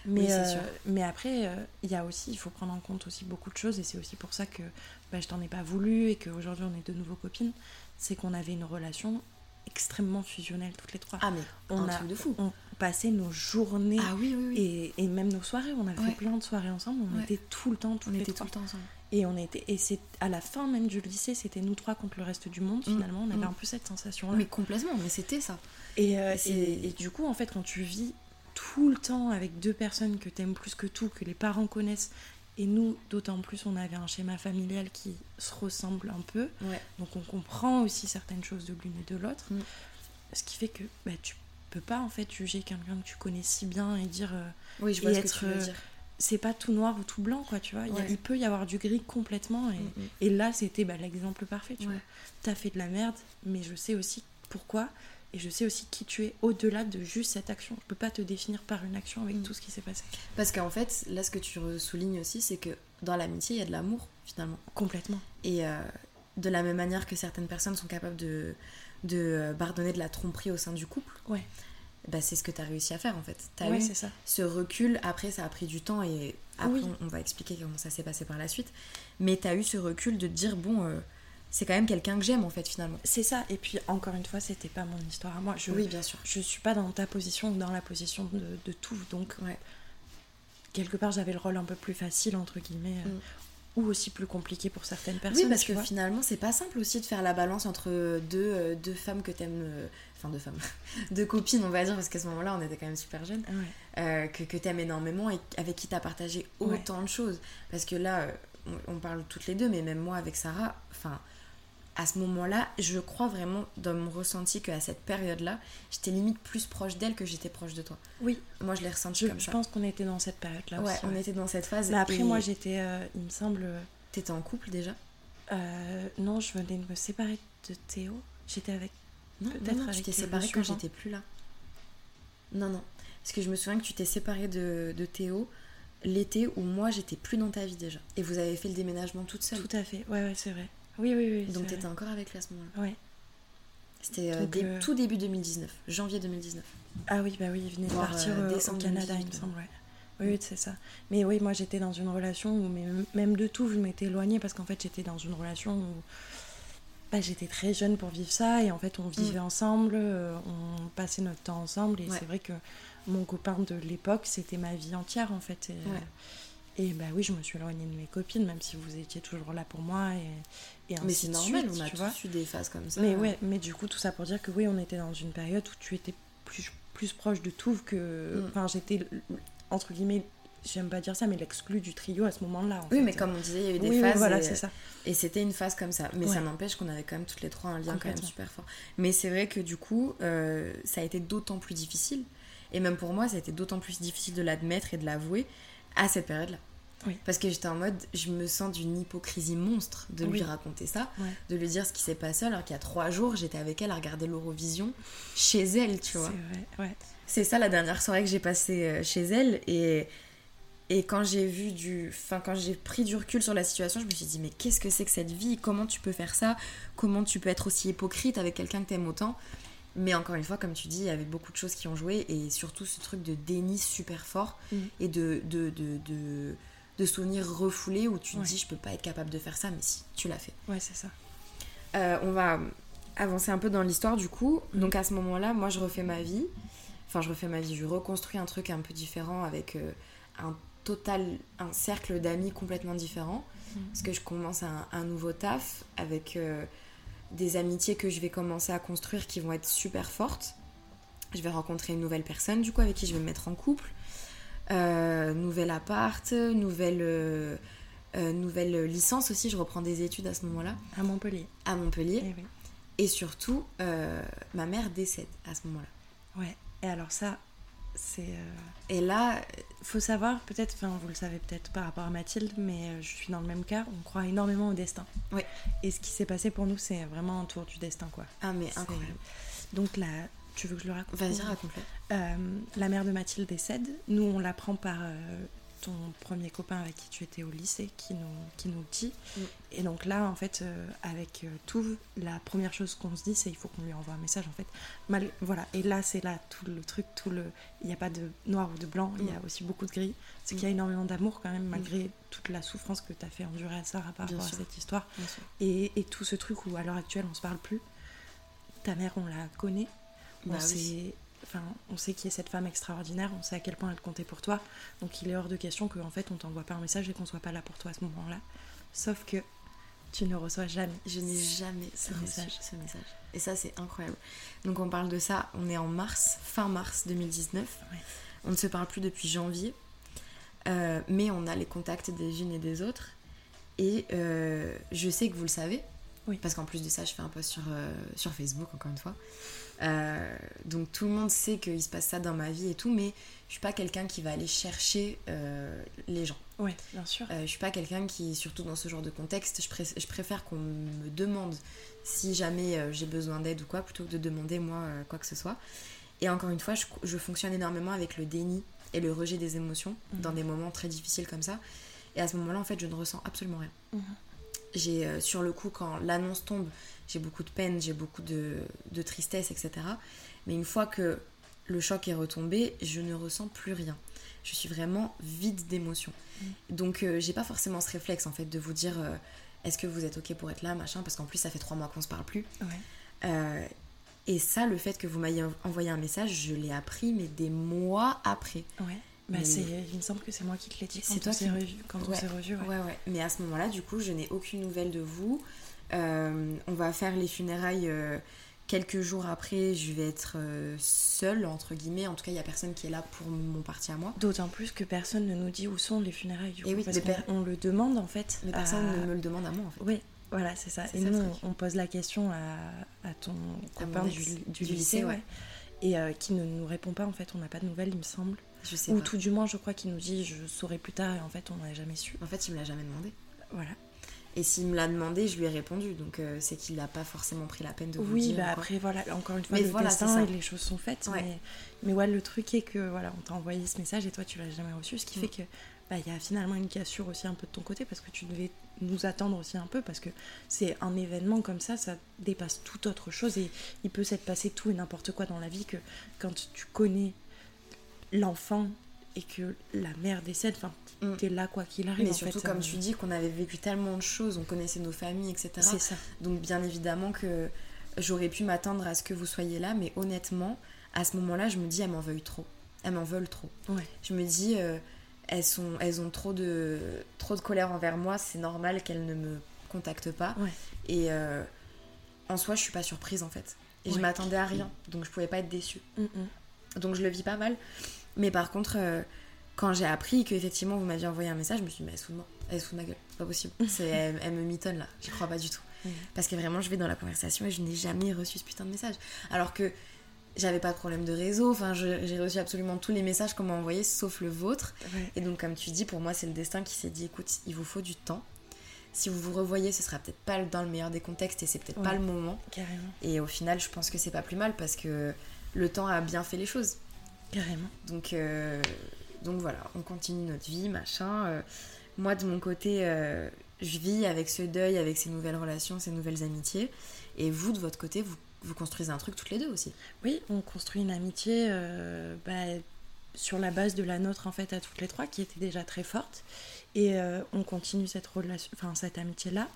C: Mais,
A: Oui, c'est
C: euh,
A: sûr.
C: mais après, euh, il y a aussi, il faut prendre en compte aussi beaucoup de choses. Et c'est aussi pour ça que bah, je t'en ai pas voulu et qu'aujourd'hui, on est de nouveau copines. C'est qu'on avait une relation extrêmement fusionnelles toutes les trois.
A: Ah, mais
C: on
A: un
C: a
A: truc de fou.
C: On passait nos journées
A: Ah oui, oui, oui.
C: et, et même nos soirées. On a
A: Ouais.
C: fait plein de soirées ensemble. On
A: Ouais.
C: était tout le temps, toutes
A: on
C: les
A: était
C: trois.
A: tout le temps ensemble.
C: Et on était et c'est à la fin même du lycée, c'était nous trois contre le reste du monde.
A: Mm.
C: Finalement, on avait
A: Mm.
C: un peu cette sensation là.
A: Mais complètement, mais c'était ça.
C: Et, euh,
A: Et
C: du coup, en fait, quand tu vis tout le temps avec deux personnes que t'aimes plus que tout, que les parents connaissent, et nous, d'autant plus, on avait un schéma familial qui se ressemble un peu,
A: Ouais.
C: donc on comprend aussi certaines choses de l'une et de l'autre,
A: Mm.
C: ce qui fait que bah, tu peux pas en fait juger quelqu'un que tu connais si bien et dire euh,
A: Oui, je vois
C: Et
A: ce que
C: être,
A: tu veux
C: euh,
A: dire.
C: C'est pas tout noir ou tout blanc quoi tu vois Il
A: Ouais.
C: peut y avoir du gris complètement et,
A: Mm, mm.
C: et là c'était bah, l'exemple parfait tu
A: Ouais.
C: vois t'as fait de la merde mais je sais aussi pourquoi et je sais aussi qui tu es au-delà de juste cette action je peux pas te définir par une action avec
A: Mm.
C: tout ce qui s'est passé
A: Parce qu'en fait, là, ce que tu soulignes aussi, c'est que dans l'amitié, il y a de l'amour, finalement.
C: complètement
A: Et euh, de la même manière que certaines personnes sont capables de, de euh, pardonner de la tromperie au sein du couple,
C: ouais
A: bah, c'est ce que tu as réussi à faire en fait. Tu as
C: ouais
A: eu
C: ça
A: ce recul, après ça a pris du temps et après
C: Oui.
A: on, on va expliquer comment ça s'est passé par la suite. Mais tu as eu ce recul de te dire, bon, euh, c'est quand même quelqu'un que j'aime en fait finalement.
C: c'est ça et puis encore une fois c'était pas mon histoire à moi je
A: Oui, bien sûr.
C: je suis pas dans ta position ou dans la position de, de tout donc
A: Ouais.
C: quelque part j'avais le rôle un peu plus facile entre guillemets euh,
A: Mm.
C: ou aussi plus compliqué pour certaines personnes
A: Oui, parce que finalement, c'est pas simple aussi de faire la balance entre deux, euh, deux femmes que t'aimes. Euh, Enfin, deux femmes. deux copines, on va dire, parce qu'à ce moment-là, on était quand même super jeunes.
C: Ouais.
A: euh, que, que t'aimes énormément et avec qui t'as partagé
C: Ouais.
A: autant de choses. Parce que là, euh, on, parle toutes les deux, mais même moi avec Sarah, enfin, à ce moment-là, je crois vraiment dans mon ressenti qu'à cette période-là, j'étais limite plus proche d'elle que j'étais proche de toi.
C: oui
A: Moi, je l'ai ressenti
C: Je,
A: comme
C: je
A: ça.
C: pense qu'on était dans cette période-là
A: ouais,
C: aussi.
A: on
C: ouais.
A: était dans cette phase.
C: Mais après,
A: et
C: moi, j'étais, euh, il me semble,
A: T'étais en couple déjà?
C: euh, non, je venais de me séparer de Théo. J'étais avec.
A: Non,
C: Peut-être
A: non, non, tu
C: avec
A: t'es
C: le
A: séparée quand j'étais plus là. Non, non. Parce que je me souviens que tu t'es séparée de, de Théo l'été où moi j'étais plus dans ta vie déjà. Et vous avez fait le déménagement toute seule.
C: Tout à fait. Ouais, ouais, c'est vrai. Oui, oui, oui.
A: Donc t'étais
C: vrai.
A: encore avec lui à ce moment-là.
C: Ouais.
A: C'était euh, dé-
C: euh,
A: tout début 2019, janvier 2019.
C: Ah oui, bah oui, il venait de partir
A: euh,
C: euh, au
A: décembre
C: Canada, il me
A: 2018,
C: semble, ouais. Oui, oui, c'est ça. Mais oui, moi j'étais dans une relation où, même de tout, je m'étais éloignée parce qu'en fait j'étais dans une relation où bah, j'étais très jeune pour vivre ça et en fait on vivait ensemble, euh, on passait notre temps ensemble et
A: Ouais.
C: c'est vrai que mon copain de l'époque c'était ma vie entière en fait. Et,
A: Ouais.
C: et bah oui, je me suis éloignée de mes copines même si vous étiez toujours là pour moi et, et
A: Mais c'est normal,
C: suite,
A: on a
C: tu vois.
A: tous eu des phases comme ça.
C: Mais ouais, mais du coup, tout ça pour dire que oui, on était dans une période où tu étais plus, plus proche de tout que.
A: Mm.
C: Enfin, j'étais, entre guillemets, j'aime pas dire ça, mais l'exclu du trio à ce moment-là. en
A: Oui,
C: fait.
A: mais comme on disait, il y a eu des
C: Oui, oui,
A: phases.
C: voilà,
A: et-
C: c'est ça.
A: Et c'était une phase comme ça. Mais
C: Ouais.
A: ça n'empêche qu'on avait quand même toutes les trois un lien quand même super fort. Mais c'est vrai que du coup, euh, ça a été d'autant plus difficile. Et même pour moi, ça a été d'autant plus difficile de l'admettre et de l'avouer à cette période-là.
C: Oui.
A: Parce que j'étais en mode, je me sens d'une hypocrisie monstre de lui
C: Oui.
A: raconter ça,
C: Ouais.
A: de lui dire ce qui s'est passé, alors qu'il y a trois jours, j'étais avec elle à regarder l'Eurovision chez elle, tu
C: C'est
A: vois.
C: vrai, ouais.
A: C'est ça la dernière soirée que j'ai passée euh, chez elle et et quand j'ai vu du enfin quand j'ai pris du recul sur la situation, je me suis dit mais qu'est-ce que c'est que cette vie? Comment tu peux faire ça? Comment tu peux être aussi hypocrite avec quelqu'un que t'aimes autant? Mais encore une fois, comme tu dis, il y avait beaucoup de choses qui ont joué et surtout ce truc de déni super fort
C: Mm.
A: et de de, de, de de souvenirs refoulés où tu te
C: Ouais.
A: dis je peux pas être capable de faire ça mais si tu l'as fait.
C: Ouais, c'est ça.
A: Euh, on va avancer un peu dans l'histoire du coup.
C: Mhm.
A: Donc à ce moment-là, moi je refais ma vie. Enfin, je refais ma vie, je reconstruis un truc un peu différent avec euh, un total, un cercle d'amis complètement différent.
C: Mhm.
A: Parce que je commence un, un nouveau taf avec euh, des amitiés que je vais commencer à construire qui vont être super fortes. Je vais rencontrer une nouvelle personne du coup avec qui je vais me mettre en couple. Euh, nouvel appart, nouvelle, euh, euh, nouvelle licence aussi. Je reprends des études à ce moment-là
C: À Montpellier.
A: à Montpellier.
C: Eh oui.
A: Et surtout, ma mère décède à ce moment-là.
C: Ouais. Et alors, ça, c'est. euh,
A: Et là,
C: Faut savoir, peut-être, enfin, vous le savez peut-être par rapport à Mathilde, mais euh, je suis dans le même cas. On croit énormément au destin.
A: Oui.
C: Et ce qui s'est passé pour nous, c'est vraiment un tour du destin, quoi.
A: ah mais incroyable.
C: Donc là, tu veux que je le raconte?
A: Vas-y, raconte-le.
C: Euh, la mère de Mathilde décède. Nous, on l'apprend par euh, ton premier copain avec qui tu étais au lycée qui nous, qui nous dit.
A: Mm.
C: Et donc là, en fait, euh, avec euh, Touv, la première chose qu'on se dit, c'est il faut qu'on lui envoie un message, en fait. Mal- voilà. Et là, c'est là tout le truc, tout le. Il n'y a pas de noir ou de blanc, il y a
A: Mm.
C: aussi beaucoup de gris. C'est qu'il y a énormément d'amour quand même, malgré toute la souffrance que tu as fait endurer à Sarah par
A: Bien
C: rapport
A: sûr.
C: à cette histoire. Et, et tout ce truc où à l'heure actuelle on se parle plus, ta mère, on la connaît.
A: Bah
C: on,
A: oui.
C: Enfin, on sait qui est cette femme extraordinaire, on sait à quel point elle comptait pour toi. Donc il est hors de question qu'en fait on t'envoie pas un message et qu'on soit pas là pour toi à ce moment-là. Sauf que tu ne reçois jamais.
A: Je n'ai jamais
C: ce message.
A: ce message. Et ça, c'est incroyable. Donc, on parle de ça, on est en mars, fin mars 2019.
C: Ouais.
A: On ne se parle plus depuis janvier. Euh, mais on a les contacts des unes et des autres. Et euh, je sais que vous le savez.
C: Oui.
A: Parce qu'en plus de ça, je fais un post sur, euh, sur Facebook, encore une fois. Euh, donc tout le monde sait qu'il se passe ça dans ma vie et tout, mais je suis pas quelqu'un qui va aller chercher euh, les gens.
C: Oui, bien sûr.
A: Euh, je suis pas quelqu'un qui, surtout dans ce genre de contexte, je, pré- je préfère qu'on me demande si jamais euh, j'ai besoin d'aide ou quoi, plutôt que de demander moi quoi que ce soit. Et encore une fois, je, je fonctionne énormément avec le déni et le rejet des émotions dans des moments très difficiles comme ça. Et à ce moment-là, en fait, je ne ressens absolument rien.
C: Mhm.
A: J'ai euh, sur le coup, quand l'annonce tombe, j'ai beaucoup de peine, j'ai beaucoup de, de tristesse, etc. Mais une fois que le choc est retombé, je ne ressens plus rien. Je suis vraiment vide d'émotions. Donc euh, j'ai pas forcément ce réflexe en fait de vous dire euh, est-ce que vous êtes ok pour être là, machin, parce qu'en plus ça fait trois mois qu'on se parle plus.
C: Ouais.
A: Euh, et ça, le fait que vous m'ayez envoyé un message, je l'ai appris, mais des mois après.
C: Ouais. Bah, c'est, il me semble que c'est moi qui te l'ai dit quand
A: C'est toi
C: on s'est
A: qui-
C: revu. Quand on
A: Ouais.
C: s'est revu, ouais.
A: Ouais, ouais. Mais à ce moment-là, du coup, je n'ai aucune nouvelle de vous. Euh, on va faire les funérailles euh, quelques jours après. Je vais être euh, seule, entre guillemets. En tout cas, il n'y a personne qui est là pour mon parti à moi.
C: D'autant plus que personne ne nous dit où sont les funérailles du
A: Et
C: coup,
A: oui,
C: parce
A: mais
C: qu'on
A: per-
C: on le demande en fait.
A: Mais
C: à-
A: personne ne me le demande à moi, en fait.
C: Oui, voilà, c'est ça.
A: C'est
C: Et
A: ça,
C: nous, on pose la question à, à ton
A: À
C: copain du,
A: ex,
C: du
A: du
C: lycée,
A: lycée,
C: ouais.
A: ouais.
C: Et qui ne nous répond pas, en fait, on n'a pas de nouvelles, il me semble.
A: Je sais
C: Ou
A: pas.
C: tout du moins, je crois qu'il nous dit je saurai plus tard, et en fait, on n'a jamais su.
A: En fait, il me l'a jamais demandé.
C: Voilà.
A: Et s'il me l'a demandé, je lui ai répondu. Donc, euh, c'est qu'il n'a pas forcément pris la peine de vous
C: Oui,
A: dire.
C: bah
A: ou quoi.
C: après, voilà, encore une fois,
A: Mais
C: le
A: voilà,
C: destin et les choses sont faites.
A: Ouais.
C: Mais, mais ouais, le truc est que, voilà, on t'a envoyé ce message et toi, tu l'as jamais reçu, ce qui
A: Mm.
C: fait que, bah, il y a finalement une cassure aussi un peu de ton côté parce que tu devais nous attendre aussi un peu parce que c'est un événement comme ça, ça dépasse toute autre chose et il peut s'être passé tout et n'importe quoi dans la vie que quand tu connais l'enfant et que la mère décède, enfin,
A: Mm.
C: t'es là quoi qu'il arrive.
A: Mais
C: en
A: surtout,
C: fait,
A: comme
C: euh,
A: tu dis, qu'on avait vécu tellement de choses, on connaissait nos familles, etc.
C: C'est ça.
A: Donc bien évidemment que j'aurais pu m'attendre à ce que vous soyez là, mais honnêtement, à ce moment-là, je me dis, elles m'en veulent trop. Elles m'en veulent trop.
C: Ouais.
A: Je me dis, euh, elles, sont, elles ont trop de, trop de colère envers moi, c'est normal qu'elles ne me contactent pas.
C: Ouais.
A: Et euh, en soi, je suis pas surprise en fait. Et je
C: Ouais.
A: m'attendais à rien, donc je pouvais pas être déçue.
C: Mm, mm.
A: Donc je le vis pas mal. Mais par contre, euh, quand j'ai appris qu'effectivement vous m'aviez envoyé un message, je me suis dit, mais elle se fout de moi. Elle se fout de ma gueule. C'est pas possible. C'est, elle, elle me mitonne là. J'y crois pas du tout. Parce que vraiment, je vais dans la conversation et je n'ai jamais reçu ce putain de message. Alors que j'avais pas de problème de réseau. Enfin, j'ai reçu absolument tous les messages qu'on m'a envoyés, sauf le vôtre.
C: Ouais.
A: Et donc, comme tu dis, pour moi, c'est le destin qui s'est dit, écoute, il vous faut du temps. Si vous vous revoyez, ce sera peut-être pas dans le meilleur des contextes et c'est peut-être pas le moment.
C: Carrément.
A: Et au final, je pense que c'est pas plus mal parce que le temps a bien fait les choses.
C: Carrément.
A: Donc, euh, donc voilà, on continue notre vie, machin. Euh, moi, de mon côté, euh, je vis avec ce deuil, avec ces nouvelles relations, ces nouvelles amitiés. Et vous, de votre côté, vous, vous construisez un truc toutes les deux aussi.
C: Oui, on construit une amitié euh, bah, sur la base de la nôtre en fait à toutes les trois, qui était déjà très forte, et euh, on continue cette relation, enfin cette amitié là.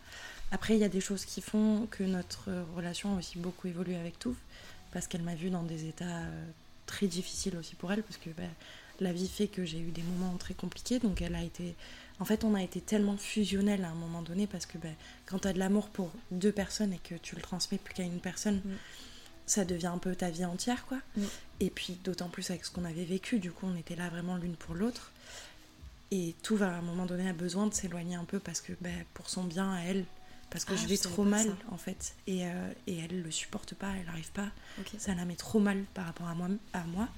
C: Après, il y a des choses qui font que notre relation a aussi beaucoup évolué avec Touf, parce qu'elle m'a vue dans des états très difficiles aussi pour elle, parce que bah, la vie fait que j'ai eu des moments très compliqués, donc elle a été. En fait, on a été tellement fusionnels à un moment donné, parce que bah, quand tu as de l'amour pour deux personnes et que tu le transmets plus qu'à une personne,
A: Mm.
C: ça devient un peu ta vie entière, quoi.
A: Mm.
C: Et puis, d'autant plus avec ce qu'on avait vécu, du coup, on était là vraiment l'une pour l'autre. Et tout va à un moment donné a besoin de s'éloigner un peu parce que bah, pour son bien à elle, parce que
A: Ah,
C: je vais trop mal
A: ça.
C: en fait, et, euh, et elle le supporte pas, elle n'arrive pas, ça la met trop mal par rapport à moi, à moi.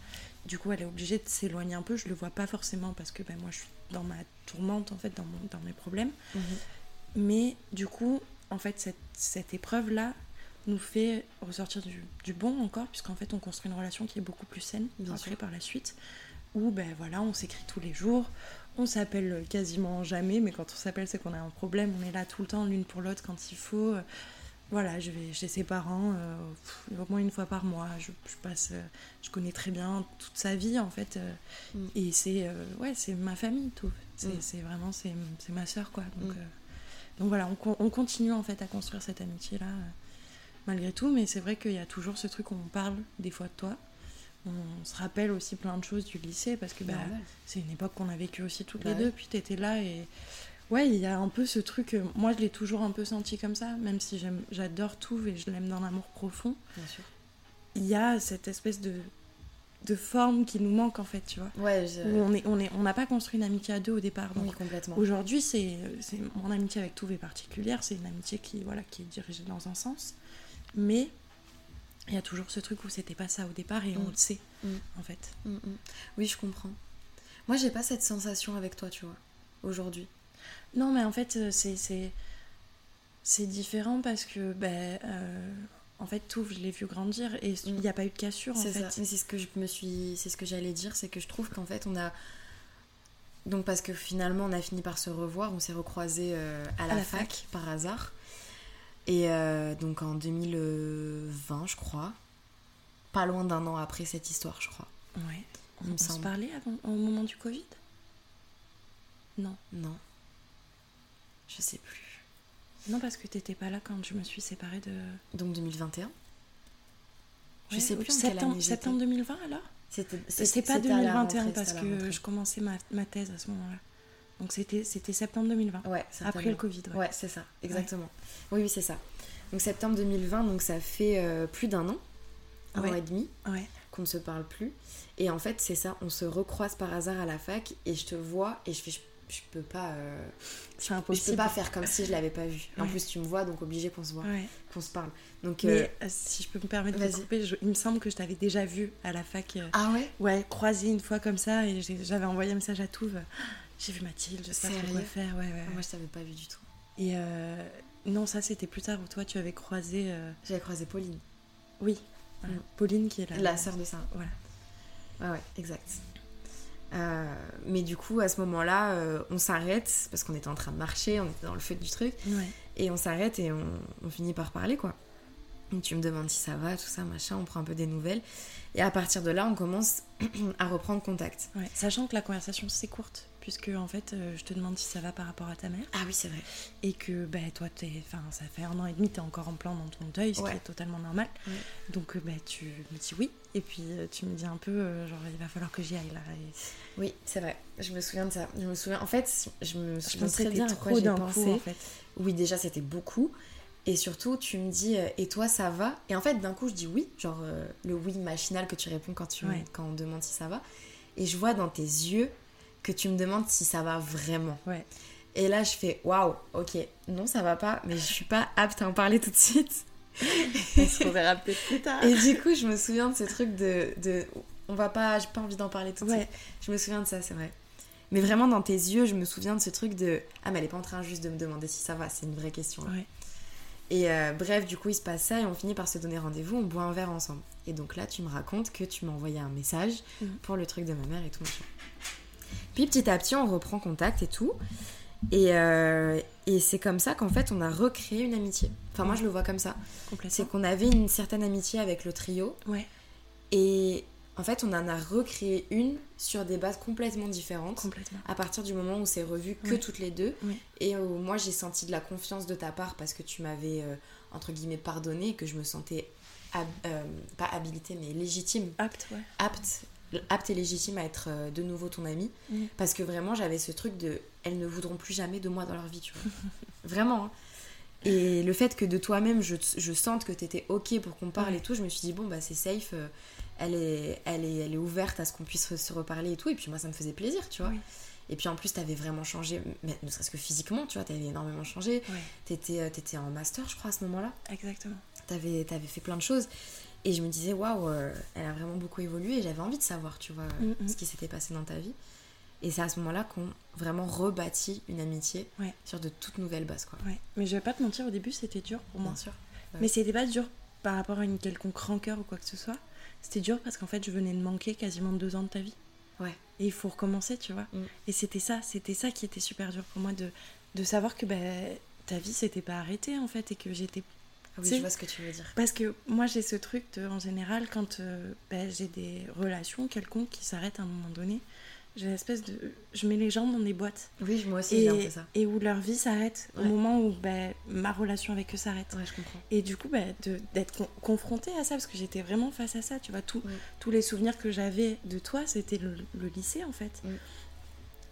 C: Du coup, elle est obligée de s'éloigner un peu. Je le vois pas forcément parce que bah, moi, je suis dans ma tourmente en fait, dans, mon- dans mes problèmes.
A: Mhm.
C: Mais du coup, en fait, cette, cette épreuve-là nous fait ressortir du, du bon encore, puisqu'en fait, on construit une relation qui est beaucoup plus saine
A: Bien
C: après
A: sûr.
C: par la suite, où ben voilà, on s'écrit tous les jours, on s'appelle quasiment jamais, mais quand on s'appelle, c'est qu'on a un problème, on est là tout le temps l'une pour l'autre quand il faut. Voilà, je vais chez ses parents euh, pff, au moins une fois par mois. Je, je passe, euh, je connais très bien toute sa vie en fait, euh,
A: Mm.
C: et c'est euh, ouais, c'est ma famille tout. C'est
A: Mm.
C: vraiment c'est ma sœur quoi. Donc
A: Mm.
C: donc voilà, on continue en fait à construire cette amitié là, malgré tout, mais c'est vrai qu'il y a toujours ce truc où on parle des fois de toi. On se rappelle aussi plein de choses du lycée parce que bah, c'est une époque qu'on a vécu aussi toutes
A: Bah
C: les
A: ouais.
C: deux, puis t'étais là et. Ouais, il y a un peu ce truc, euh, moi je l'ai toujours un peu senti comme ça, même si j'adore tout et je l'aime d'un amour profond.
A: Bien sûr.
C: Il y a cette espèce de, de forme qui nous manque en fait, tu vois.
A: Ouais, je-
C: on est, on est, on n'a pas construit une amitié à deux au départ. Donc
A: oui, complètement.
C: Aujourd'hui, c'est c'est- mon amitié avec Touve est particulière. C'est une amitié qui, voilà, qui est dirigée dans un sens. Mais il y a toujours ce truc où c'était pas ça au départ et on
A: Mm.
C: le sait,
A: Mm.
C: en fait.
A: Mm. Oui, je comprends. Moi, j'ai pas cette sensation avec toi, tu vois, aujourd'hui.
C: Non, mais en fait, euh, c'est c'est c'est différent parce que, ben, euh, en fait, Touve, je l'ai vu grandir et il n'y a pas eu de cassure, en
A: C'est
C: fait.
A: ça. Mais c'est ce que je me suis, c'est ce que j'allais dire, c'est que je trouve qu'en fait, on a donc parce que finalement, on a fini par se revoir, on s'est recroisés euh, à, la
C: la
A: fac,
C: fac.
A: par hasard, et euh, donc en 2020, je crois, pas loin d'un an après cette histoire, je crois.
C: Ouais.
A: Il
C: On,
A: me
C: on se parlait avant, au moment du Covid? Non.
A: Non, je sais plus.
C: Non, parce que t'étais pas là quand je me suis séparée de.
A: Donc 2021. Je
C: Ouais,
A: sais plus
C: septembre,
A: année
C: septembre 2020 alors?
A: C'était
C: pas
A: c'était à la
C: 2021
A: rentrée,
C: parce que je commençais ma, ma thèse à ce moment-là. Donc c'était c'était septembre 2020.
A: Ouais,
C: Après le Covid. Ouais.
A: Ouais, c'est ça, exactement. Oui, oui, c'est ça. Donc septembre 2020, donc ça fait euh, plus d'un an, un an et demi qu'on ne se parle plus. Et en fait, c'est ça, on se recroise par hasard à la fac et je te vois et je fais, je, je peux pas, euh,
C: C'est
A: je
C: impossible.
A: peux pas faire comme si je l'avais pas vu. En plus, tu me vois, donc obligé qu'on se voit, qu'on se parle. Donc, euh,
C: Mais euh, si je peux me permettre de couper, je- il me semble que je t'avais déjà vu à la fac.
A: ah ouais?
C: Ouais, croisé une fois comme ça et j'avais envoyé un message à Touve. J'ai vu Mathilde, je sais pas trop quoi faire. Ouais, ouais.
A: Moi, je t'avais pas vu du tout.
C: Et euh, non, ça c'était plus tard où toi tu avais croisé. euh,
A: J'avais croisé Pauline,
C: Oui.
A: Mm.
C: Pauline qui est là.
A: la sœur de Sarah.
C: Voilà.
A: Ouais, ouais, exact. Euh, mais du coup, à ce moment-là, euh, on s'arrête parce qu'on était en train de marcher, on était dans le feu du truc.
C: Ouais.
A: Et on s'arrête et on, on finit par parler, quoi. Tu me demandes si ça va, tout ça, machin, on prend un peu des nouvelles. Et à partir de là, on commence à reprendre contact.
C: Ouais. Sachant que la conversation c'est courte, puisque en fait euh, je te demande si ça va par rapport à ta mère.
A: Ah oui, c'est vrai.
C: et que bah, toi, enfin, ça fait un an et demi, tu es encore en plein dans ton deuil, ce
A: Ouais.
C: qui est totalement normal.
A: Ouais.
C: Donc euh, bah, tu me dis oui, et puis euh, tu me dis un peu, genre, il va falloir que j'y aille là. Et
A: Oui, c'est vrai. Je me souviens de ça. Je me souviens. En fait, je me
C: je
A: souviens
C: que
A: très bien à quoi
C: trop
A: j'ai
C: d'un
A: pensé.
C: coup, en fait.
A: Oui, déjà, c'était beaucoup. Et surtout, tu me dis, et toi, ça va? Et en fait, d'un coup, je dis oui. Genre, euh, le oui machinal que tu réponds quand, tu,
C: Ouais.
A: quand on demande si ça va. Et je vois dans tes yeux que tu me demandes si ça va vraiment.
C: Ouais.
A: Et là, je fais waouh, ok, non, ça va pas, mais je suis pas apte à en parler tout de suite.
C: On se reverra peut-être plus tard.
A: Et du coup, je me souviens de ce truc de. de on va pas. J'ai pas envie d'en parler tout de
C: Ouais.
A: suite. Je me souviens de ça, c'est vrai. Mais vraiment, dans tes yeux, je me souviens de ce truc de. Ah, mais elle est pas en train juste de me demander si ça va, c'est une vraie question. là.
C: Ouais.
A: Et euh, bref, du coup, il se passe ça et on finit par se donner rendez-vous, on boit un verre ensemble. Et donc là, tu me racontes que tu m'as envoyé un message
C: Mhm.
A: pour le truc de ma mère et tout machin. Puis petit à petit, on reprend contact et tout. Et, euh, et c'est comme ça qu'en fait, on a recréé une amitié. Enfin, moi, je le vois comme ça. C'est qu'on avait une certaine amitié avec le trio.
C: Ouais,
A: Et en fait, on en a recréé une sur des bases complètement différentes.
C: complètement.
A: À partir du moment où c'est revu que
C: Ouais.
A: toutes les deux.
C: Ouais.
A: Et où moi, j'ai senti de la confiance de ta part parce que tu m'avais, euh, entre guillemets, pardonné, que je me sentais, hab- euh, pas habilitée, mais légitime,
C: Apte, ouais.
A: apte, apte et légitime à être euh, de nouveau ton amie.
C: Mm.
A: Parce que vraiment, j'avais ce truc de, elles ne voudront plus jamais de moi dans leur vie, tu vois. vraiment. hein. Et le fait que de toi-même, je, je sente que t'étais ok pour qu'on parle
C: Ouais.
A: et tout, je me suis dit, bon, bah c'est safe, euh, elle, est, elle, est, elle est ouverte à ce qu'on puisse se reparler et tout. Et puis moi, ça me faisait plaisir, tu vois.
C: Oui.
A: Et puis en plus, t'avais vraiment changé, mais ne serait-ce que physiquement, tu vois, t'avais énormément changé.
C: Ouais,
A: T'étais, euh, t'étais en master, je crois, à ce moment-là.
C: exactement.
A: T'avais, t'avais fait plein de choses. Et je me disais, waouh, euh, elle a vraiment beaucoup évolué. Et j'avais envie de savoir, tu vois,
C: Mm, mm.
A: ce qui s'était passé dans ta vie. Et c'est à ce moment-là qu'on vraiment rebâtit une amitié
C: Ouais.
A: sur de toutes nouvelles bases, quoi.
C: Ouais. Mais je vais pas te mentir, au début, c'était dur pour moi.
A: Bien sûr. Ouais.
C: Mais c'était pas dur par rapport à une quelconque rancœur ou quoi que ce soit. C'était dur parce qu'en fait, je venais de manquer quasiment deux ans de ta vie.
A: Ouais.
C: Et il faut recommencer, tu vois.
A: Mm.
C: Et c'était ça, c'était ça qui était super dur pour moi de, de savoir que ben, ta vie s'était pas arrêtée en fait et que j'étais.
A: Oui,
C: Tu
A: je vois ce que tu veux dire.
C: Parce que moi j'ai ce truc de, en général, quand euh, ben, j'ai des relations quelconques qui s'arrêtent à un moment donné, j'ai l'espèce de. Je mets les gens dans des boîtes.
A: Oui, moi aussi, j'ai un peu ça.
C: et où leur vie s'arrête au moment où bah, ma relation avec eux s'arrête.
A: Ouais, je comprends.
C: Et du coup, de- d'être con- confrontée à ça, parce que j'étais vraiment face à ça, tu vois, tout- tous les souvenirs que j'avais de toi, c'était le, le lycée en fait.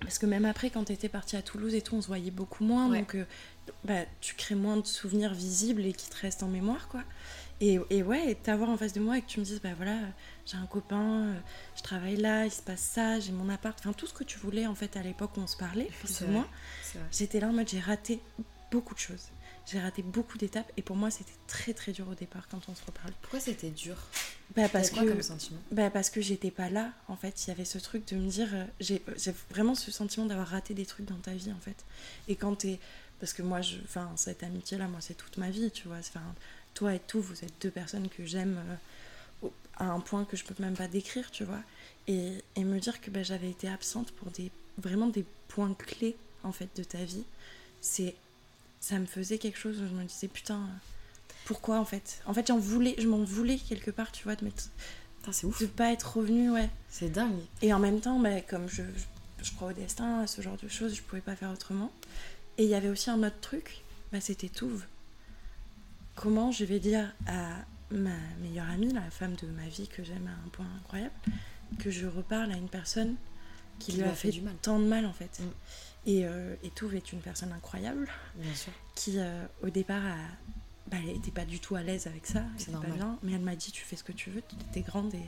C: Parce que même après, quand t'étais partie à Toulouse et tout, on se voyait beaucoup moins,
A: Ouais.
C: donc euh, bah, tu crées moins de souvenirs visibles et qui te restent en mémoire, quoi. Et, et ouais, et t'avoir en face de moi et que tu me dises, bah voilà, j'ai un copain, euh, je travaille là, il se passe ça, j'ai mon appart, enfin tout ce que tu voulais en fait à l'époque où on se parlait,
A: vrai.
C: J'étais là en mode j'ai raté beaucoup de choses. J'ai raté beaucoup d'étapes et pour moi c'était très très dur au départ quand on se reparle.
A: Pourquoi c'était dur?
C: Bah parce
A: quoi
C: que
A: comme sentiment?
C: bah parce que j'étais pas là en fait, il y avait ce truc de me dire euh, j'ai j'ai vraiment ce sentiment d'avoir raté des trucs dans ta vie en fait. Et quand t'es parce que moi je enfin cette amitié là moi c'est toute ma vie, tu vois, enfin toi et tout vous êtes deux personnes que j'aime euh, à un point que je peux même pas décrire, tu vois. Et, et me dire que bah, j'avais été absente pour des vraiment des points clés en fait de ta vie, c'est ça me faisait quelque chose où je me disais putain pourquoi en fait? En fait j'en voulais, je m'en voulais quelque part, tu vois, de
A: Putain, ouf.
C: de pas être revenue, ouais.
A: C'est dingue.
C: Et en même temps, bah, comme je, je, je crois au destin, à ce genre de choses, je pouvais pas faire autrement. Et il y avait aussi un autre truc, bah, c'était Touve. Comment je vais dire à ma meilleure amie, la femme de ma vie que j'aime à un point incroyable, que je reparle à une personne qui, lui a fait,
A: du mal.
C: tant de mal en fait.
A: Mm.
C: Et, euh, et Touve est une personne incroyable
A: Bien sûr.
C: qui euh, au départ a- bah, elle était pas du tout à l'aise avec ça, elle pas
A: normal.
C: bien, mais elle m'a dit tu fais ce que tu veux, t'es grande et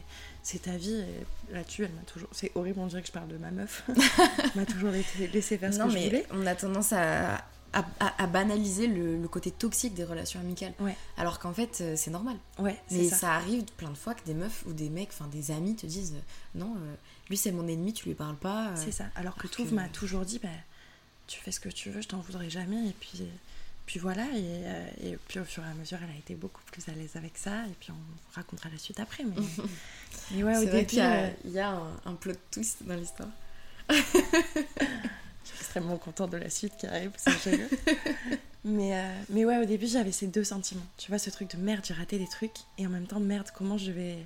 C: c'est ta vie. Et là-dessus, elle m'a toujours. C'est horrible, on dirait que je parle de ma meuf. elle m'a toujours laissé, faire ce
A: Non,
C: que je
A: mais
C: voulais.
A: on a tendance à, à, à- à banaliser le, le côté toxique des relations amicales.
C: Ouais.
A: Alors qu'en fait, euh, c'est normal.
C: Ouais, c'est
A: Mais
C: ça.
A: ça. arrive plein de fois que des meufs ou des mecs, enfin des amis te disent euh, non, euh, lui c'est mon ennemi, tu lui parles pas. euh.
C: C'est ça. Alors que Touve
A: que-
C: m'a toujours dit bah, tu fais ce que tu veux, je t'en voudrais jamais. Et puis, puis voilà. Et, euh, et puis au fur et à mesure, elle a été beaucoup plus à l'aise avec ça. Et puis on racontera la suite après. Mais, mais ouais, au début,
A: qu'il y a,
C: euh,
A: il y a un, un plot twist dans l'histoire.
C: Je suis extrêmement contente de la suite qui arrive, c'est génial. mais, euh, mais ouais, au début, j'avais ces deux sentiments. Tu vois, ce truc de merde, j'ai raté des trucs, et en même temps, merde, comment je vais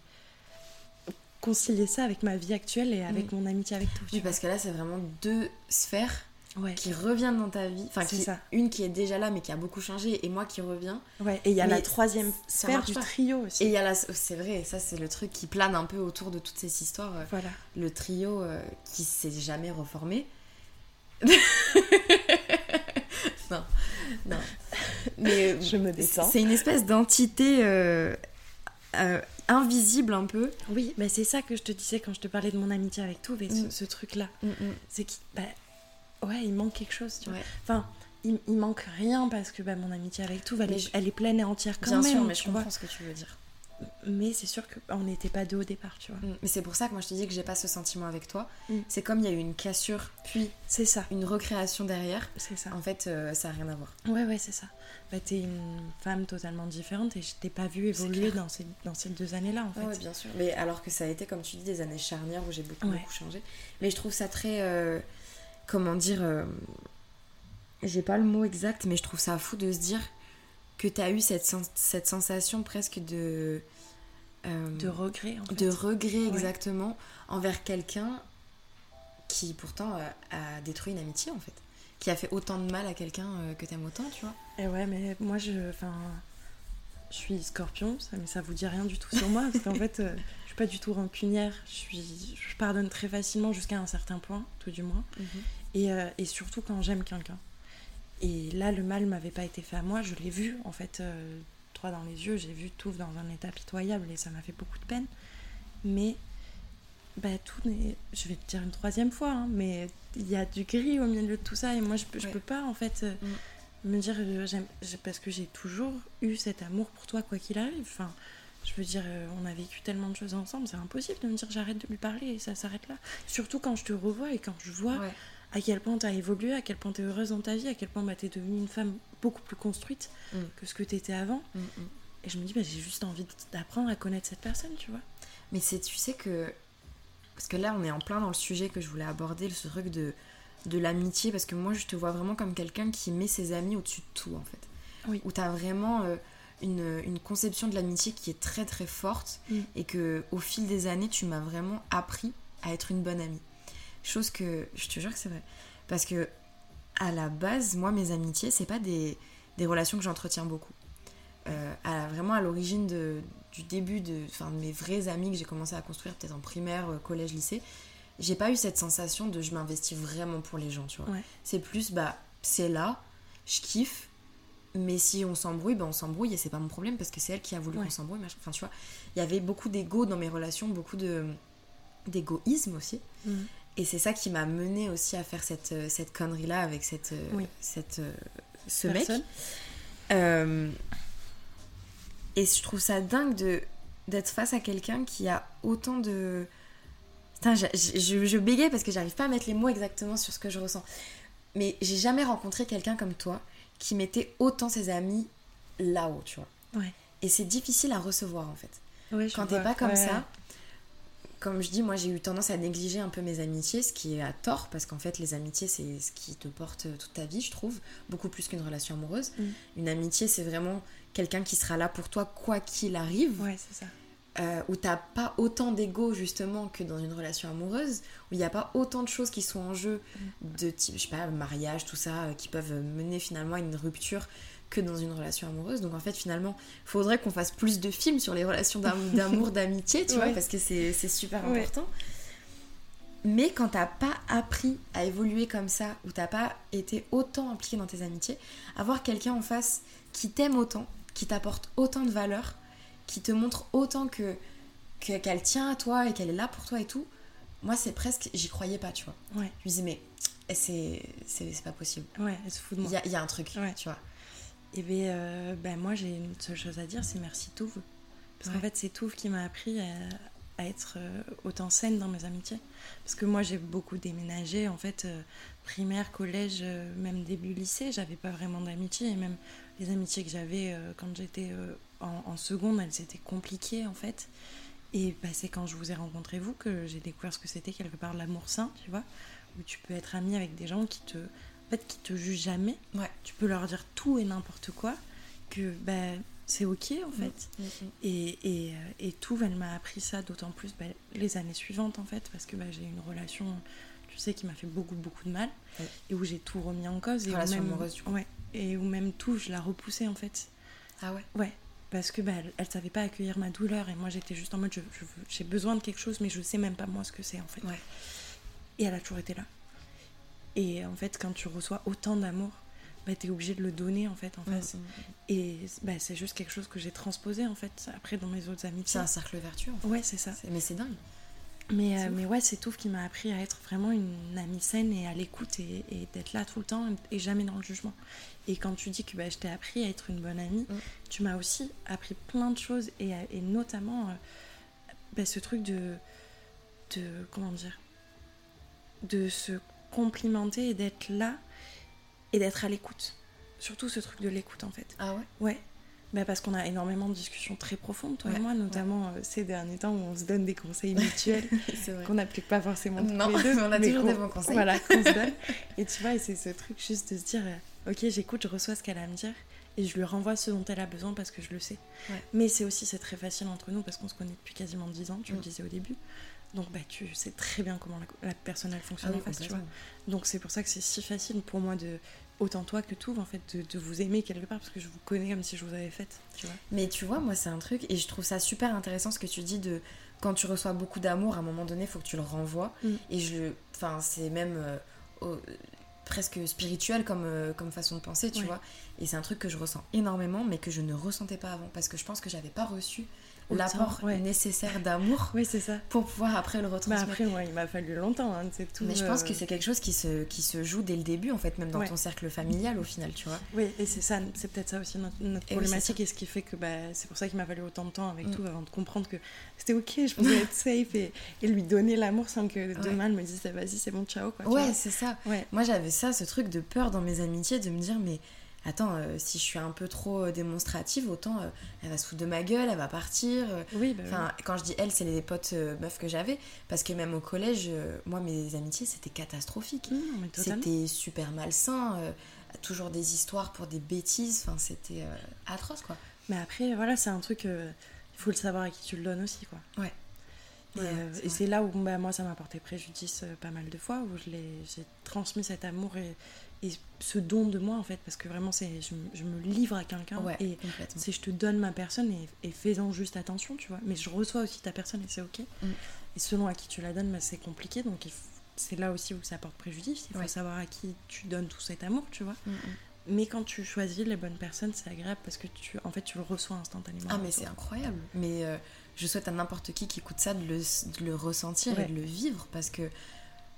C: concilier ça avec ma vie actuelle et avec mon amitié avec toi.
A: Oui, parce que là c'est vraiment deux sphères.
C: Ouais.
A: qui reviennent dans ta vie. Enfin,
C: C'est
A: qui-
C: ça.
A: une qui est déjà là mais qui a beaucoup changé et moi qui reviens.
C: ouais, et il y a
A: Mais
C: la troisième sphère du
A: pas.
C: trio aussi.
A: Et il y a la. C'est vrai, ça c'est le truc qui plane un peu autour de toutes ces histoires. euh,
C: Voilà.
A: le trio euh, qui s'est jamais reformé. non, non. Mais
C: Je me détends.
A: c'est une espèce d'entité euh, euh, invisible un peu.
C: Oui, mais c'est ça que je te disais quand je te parlais de mon amitié avec et ce,
A: Mm.
C: ce truc-là. C'est qu'il bah, ouais, il manque quelque chose, tu vois.
A: Ouais.
C: Enfin, il, il manque rien parce que bah, mon amitié avec Touve, elle, est,
A: je-
C: elle est pleine et entière quand
A: Bien
C: même.
A: sûr, mais je
C: vois.
A: comprends ce que tu veux dire.
C: Mais c'est sûr qu'on n'était pas deux au départ, tu vois.
A: Mm. Mais c'est pour ça que moi je te dis que j'ai pas ce sentiment avec toi.
C: Mm.
A: C'est comme il y a eu une cassure, puis
C: C'est ça,
A: une recréation derrière.
C: c'est ça.
A: En fait, euh, ça a rien à voir.
C: Ouais, ouais, c'est ça. Bah, t'es une femme totalement différente et je t'ai pas vue évoluer dans ces, dans ces deux années-là, en fait.
A: Ouais, bien sûr. Mais alors que ça a été, comme tu dis, des années charnières où j'ai beaucoup,
C: Ouais.
A: beaucoup changé. Mais je trouve ça très. euh, comment dire. euh, j'ai pas le mot exact, mais je trouve ça fou de se dire que t'as eu cette, sens- cette sensation presque de. euh,
C: De regret, en fait.
A: de regret exactement envers quelqu'un qui pourtant a détruit une amitié en fait. Qui a fait autant de mal à quelqu'un euh, que t'aimes autant, tu vois.
C: Et ouais, mais moi, je, enfin, je suis scorpion, ça, mais ça vous dit rien du tout sur moi, parce qu'en fait, suis pas du tout rancunière, je, suis, je pardonne très facilement jusqu'à un certain point, tout du moins, et, euh, et surtout quand j'aime quelqu'un. Et là, le mal m'avait pas été fait à moi, je l'ai vu, en fait, euh, droit dans les yeux, j'ai vu tout dans un état pitoyable, et ça m'a fait beaucoup de peine. Mais, bah, tout n'est... Je vais te dire une troisième fois, hein, mais il y a du gris au milieu de tout ça, et moi, je, peux- je
A: Ouais.
C: peux pas, en fait... euh, me dire euh, j'aime j'ai- parce que j'ai toujours eu cet amour pour toi quoi qu'il arrive. Enfin je veux dire euh, on a vécu tellement de choses ensemble c'est impossible de me dire j'arrête de lui parler et ça s'arrête là surtout quand je te revois et quand je vois
A: Ouais.
C: à quel point t'as évolué à quel point t'es heureuse dans ta vie à quel point bah, t'es devenue une femme beaucoup plus construite
A: Mm.
C: que ce que t'étais avant
A: Mm, mm.
C: et je me dis bah, j'ai juste envie d'apprendre à connaître cette personne tu vois
A: Mais c'est, tu sais que. Parce que là, on est en plein dans le sujet que je voulais aborder, ce truc de, de l'amitié, parce que moi, je te vois vraiment comme quelqu'un qui met ses amis au-dessus de tout, en fait.
C: Oui.
A: Où t'as vraiment euh, une, une conception de l'amitié qui est très très forte,
C: Mm.
A: et que au fil des années, tu m'as vraiment appris à être une bonne amie. Chose que je te jure que c'est vrai. Parce que à la base, moi, mes amitiés, c'est pas des, des relations que j'entretiens beaucoup. Euh, à, vraiment à l'origine de, du début de, enfin, de mes vrais amis que j'ai commencé à construire, peut-être en primaire, euh, collège, lycée, j'ai pas eu cette sensation de je m'investis vraiment pour les gens, tu vois.
C: Ouais.
A: C'est plus, bah, c'est là, je kiffe, mais si on s'embrouille, bah, on s'embrouille et c'est pas mon problème parce que c'est elle qui a voulu
C: Ouais.
A: qu'on s'embrouille. machin. Enfin, tu vois, il y avait beaucoup d'ego dans mes relations, beaucoup de d'égoïsme aussi.
C: Mhm.
A: Et c'est ça qui m'a mené aussi à faire cette, euh, cette connerie-là avec cette, euh,
C: Oui.
A: cette, euh, ce
C: Personne.
A: mec. Euh, et je trouve ça dingue de d'être face à quelqu'un qui a autant de... Putain, je, je, je bégaye parce que j'arrive pas à mettre les mots exactement sur ce que je ressens. Mais j'ai jamais rencontré quelqu'un comme toi qui mettait autant ses amis là-haut, tu vois.
C: Ouais.
A: Et c'est difficile à recevoir en fait.
C: Ouais,
A: Quand t'es pas comme
C: Ouais.
A: ça, comme je dis, moi j'ai eu tendance à négliger un peu mes amitiés, ce qui est à tort, parce qu'en fait les amitiés c'est ce qui te porte toute ta vie, je trouve, beaucoup plus qu'une relation amoureuse.
C: Mm.
A: Une amitié c'est vraiment quelqu'un qui sera là pour toi quoi qu'il arrive,
C: Ouais, c'est ça.
A: Euh, où t'as pas autant d'ego justement que dans une relation amoureuse, où il n'y a pas autant de choses qui sont en jeu de type, je sais pas, mariage, tout ça, euh, qui peuvent mener finalement à une rupture que dans une relation amoureuse. Donc en fait finalement, faudrait qu'on fasse plus de films sur les relations d'am- d'amour, d'amitié, tu vois, parce que c'est c'est super
C: Ouais.
A: important. Mais quand t'as pas appris à évoluer comme ça, ou t'as pas été autant impliqué dans tes amitiés, avoir quelqu'un en face qui t'aime autant, qui t'apporte autant de valeur, qui te montre autant que que- qu'elle tient à toi et qu'elle est là pour toi et tout, moi c'est presque, j'y croyais pas, tu vois.
C: Ouais.
A: Je me disais mais eh, c'est pas possible.
C: Ouais, elle se fout de moi.
A: il y a un truc,
C: Ouais.
A: tu vois.
C: Et ben, euh, ben, moi j'ai une seule chose à dire, c'est merci Touve. Parce qu'en fait c'est Touve qui m'a appris à, à être euh, autant saine dans mes amitiés. Parce que moi j'ai beaucoup déménagé, en fait, euh, primaire, collège, même début lycée, j'avais pas vraiment d'amitié. Et même les amitiés que j'avais euh, quand j'étais en, en seconde, elles étaient compliquées en fait. Et bah, c'est quand je vous ai rencontré vous que j'ai découvert ce que c'était quelque part l'amour sain, tu vois, où tu peux être ami avec des gens qui te, en fait, qui te jugent jamais
A: Ouais.
C: tu peux leur dire tout et n'importe quoi, que bah, c'est ok en fait.
A: Mm,
C: Et, et, euh, et tout, elle m'a appris ça d'autant plus bah, les années suivantes en fait, parce que bah, j'ai eu une relation, tu sais, qui m'a fait beaucoup beaucoup de mal,
A: Ouais.
C: et où j'ai tout remis en cause. Et où même,
A: amoureuse, du coup.
C: Ouais, et où même tout, je la repoussais en fait.
A: Ah ouais.
C: Ouais, parce que bah, elle, elle savait pas accueillir ma douleur, et moi j'étais juste en mode, je- je veux- j'ai besoin de quelque chose, mais je sais même pas moi ce que c'est en fait.
A: Ouais.
C: Et elle a toujours été là. Et en fait, quand tu reçois autant d'amour, bah, t'es obligé de le donner en fait en face. Et bah, c'est juste quelque chose que j'ai transposé en fait après dans mes autres
A: C'est
C: amitiés.
A: un cercle vertueux. en fait.
C: Ouais, c'est ça.
A: C'est- Mais c'est dingue.
C: Mais, euh, mais ouais, c'est tout qui m'a appris à être vraiment une amie saine et à l'écoute et, et d'être là tout le temps et jamais dans le jugement. Et quand tu dis que bah, je t'ai appris à être une bonne amie,
A: Mm.
C: tu m'as aussi appris plein de choses et, et notamment euh, bah, ce truc de, de. Comment dire De se complimenter et d'être là et d'être à l'écoute. Surtout ce truc de l'écoute en fait.
A: Ah ouais?
C: Ouais. Bah parce qu'on a énormément de discussions très profondes, toi
A: Ouais,
C: et moi, notamment euh, ces derniers temps où on se donne des conseils mutuels qu'on n'applique pas forcément tous
A: Non,
C: les deux,
A: mais on a toujours
C: qu'on-
A: des bons conseils.
C: Voilà, qu'on se donne. Et tu vois, et c'est ce truc juste de se dire, euh, ok, j'écoute, je reçois ce qu'elle a à me dire et je lui renvoie ce dont elle a besoin parce que je le sais.
A: Ouais.
C: Mais c'est aussi, c'est très facile entre nous parce qu'on se connaît depuis quasiment 10 ans, tu
A: Mm.
C: le disais au début. Donc bah, tu sais très bien comment la, la personne elle
A: Ah
C: fonctionne
A: oui,
C: en face, tu vois. Donc c'est pour ça que c'est si facile pour moi de, autant toi que tout, en fait, de, de vous aimer quelque part parce que je vous connais comme si je vous avais faite, tu vois.
A: Mais tu vois, moi, c'est un truc, et je trouve ça super intéressant ce que tu dis de quand tu reçois beaucoup d'amour, à un moment donné, il faut que tu le renvoies.
C: Mm.
A: Et je. Enfin, c'est même euh, presque spirituel comme, euh, comme façon de penser, tu
C: Ouais.
A: vois. Et c'est un truc que je ressens énormément, mais que je ne ressentais pas avant, parce que je pense que j'avais pas reçu l'apport
C: ouais.
A: nécessaire d'amour
C: Oui, c'est ça.
A: pour pouvoir après le
C: Bah
A: retransmettre.
C: après, moi, il m'a fallu longtemps, hein, c'est tout.
A: mais je pense
C: euh,
A: que c'est quelque chose qui se, qui se joue dès le début, en fait, même dans
C: Ouais.
A: ton cercle familial, au final, tu vois.
C: Oui, et c'est ça, c'est peut-être ça aussi notre, notre
A: Et oui,
C: problématique et ce qui fait que bah, c'est pour ça qu'il m'a fallu autant de temps avec
A: Mm.
C: tout avant de comprendre que c'était ok, je pouvais être safe et, et lui donner l'amour sans que
A: Ouais.
C: demain elle me dise vas-y c'est bon ciao quoi.
A: Ouais, c'est ça.
C: ouais,
A: Moi, j'avais ça, ce truc de peur dans mes amitiés, de me dire, mais attends, euh, si je suis un peu trop euh, démonstrative, autant euh, elle va se foutre de ma gueule, elle va partir.
C: oui, bah,
A: Enfin, quand je dis elle, c'est les potes meufs que j'avais, parce que même au collège, moi, mes amitiés, c'était catastrophique.
C: totalement.
A: C'était super malsain, toujours des histoires pour des bêtises, enfin, c'était atroce, quoi.
C: Mais après, voilà, c'est un truc, il faut le savoir à qui tu le donnes aussi quoi.
A: Ouais.
C: Et,
A: Ouais,
C: euh,
A: c'est
C: et
A: vrai.
C: c'est là où bah, moi ça m'a porté préjudice euh, pas mal de fois, où j'ai transmis cet amour et, et ce don de moi en fait, parce que vraiment c'est je, me- je me livre à quelqu'un
A: Ouais,
C: et c'est je te donne ma personne et, et fais-en juste attention, tu vois. Mais je reçois aussi ta personne et c'est ok.
A: Mm.
C: Et selon à qui tu la donnes, bah, c'est compliqué, donc c'est là aussi où ça porte préjudice. Il faut
A: Ouais.
C: savoir à qui tu donnes tout cet amour, tu vois.
A: Mm, mm.
C: Mais quand tu choisis les bonnes personnes, c'est agréable parce que tu, en fait, tu le reçois instantanément.
A: Ah, mais c'est incroyable. Mais euh, je souhaite à n'importe qui qui écoute ça de le, de le ressentir
C: Ouais.
A: et de le vivre parce que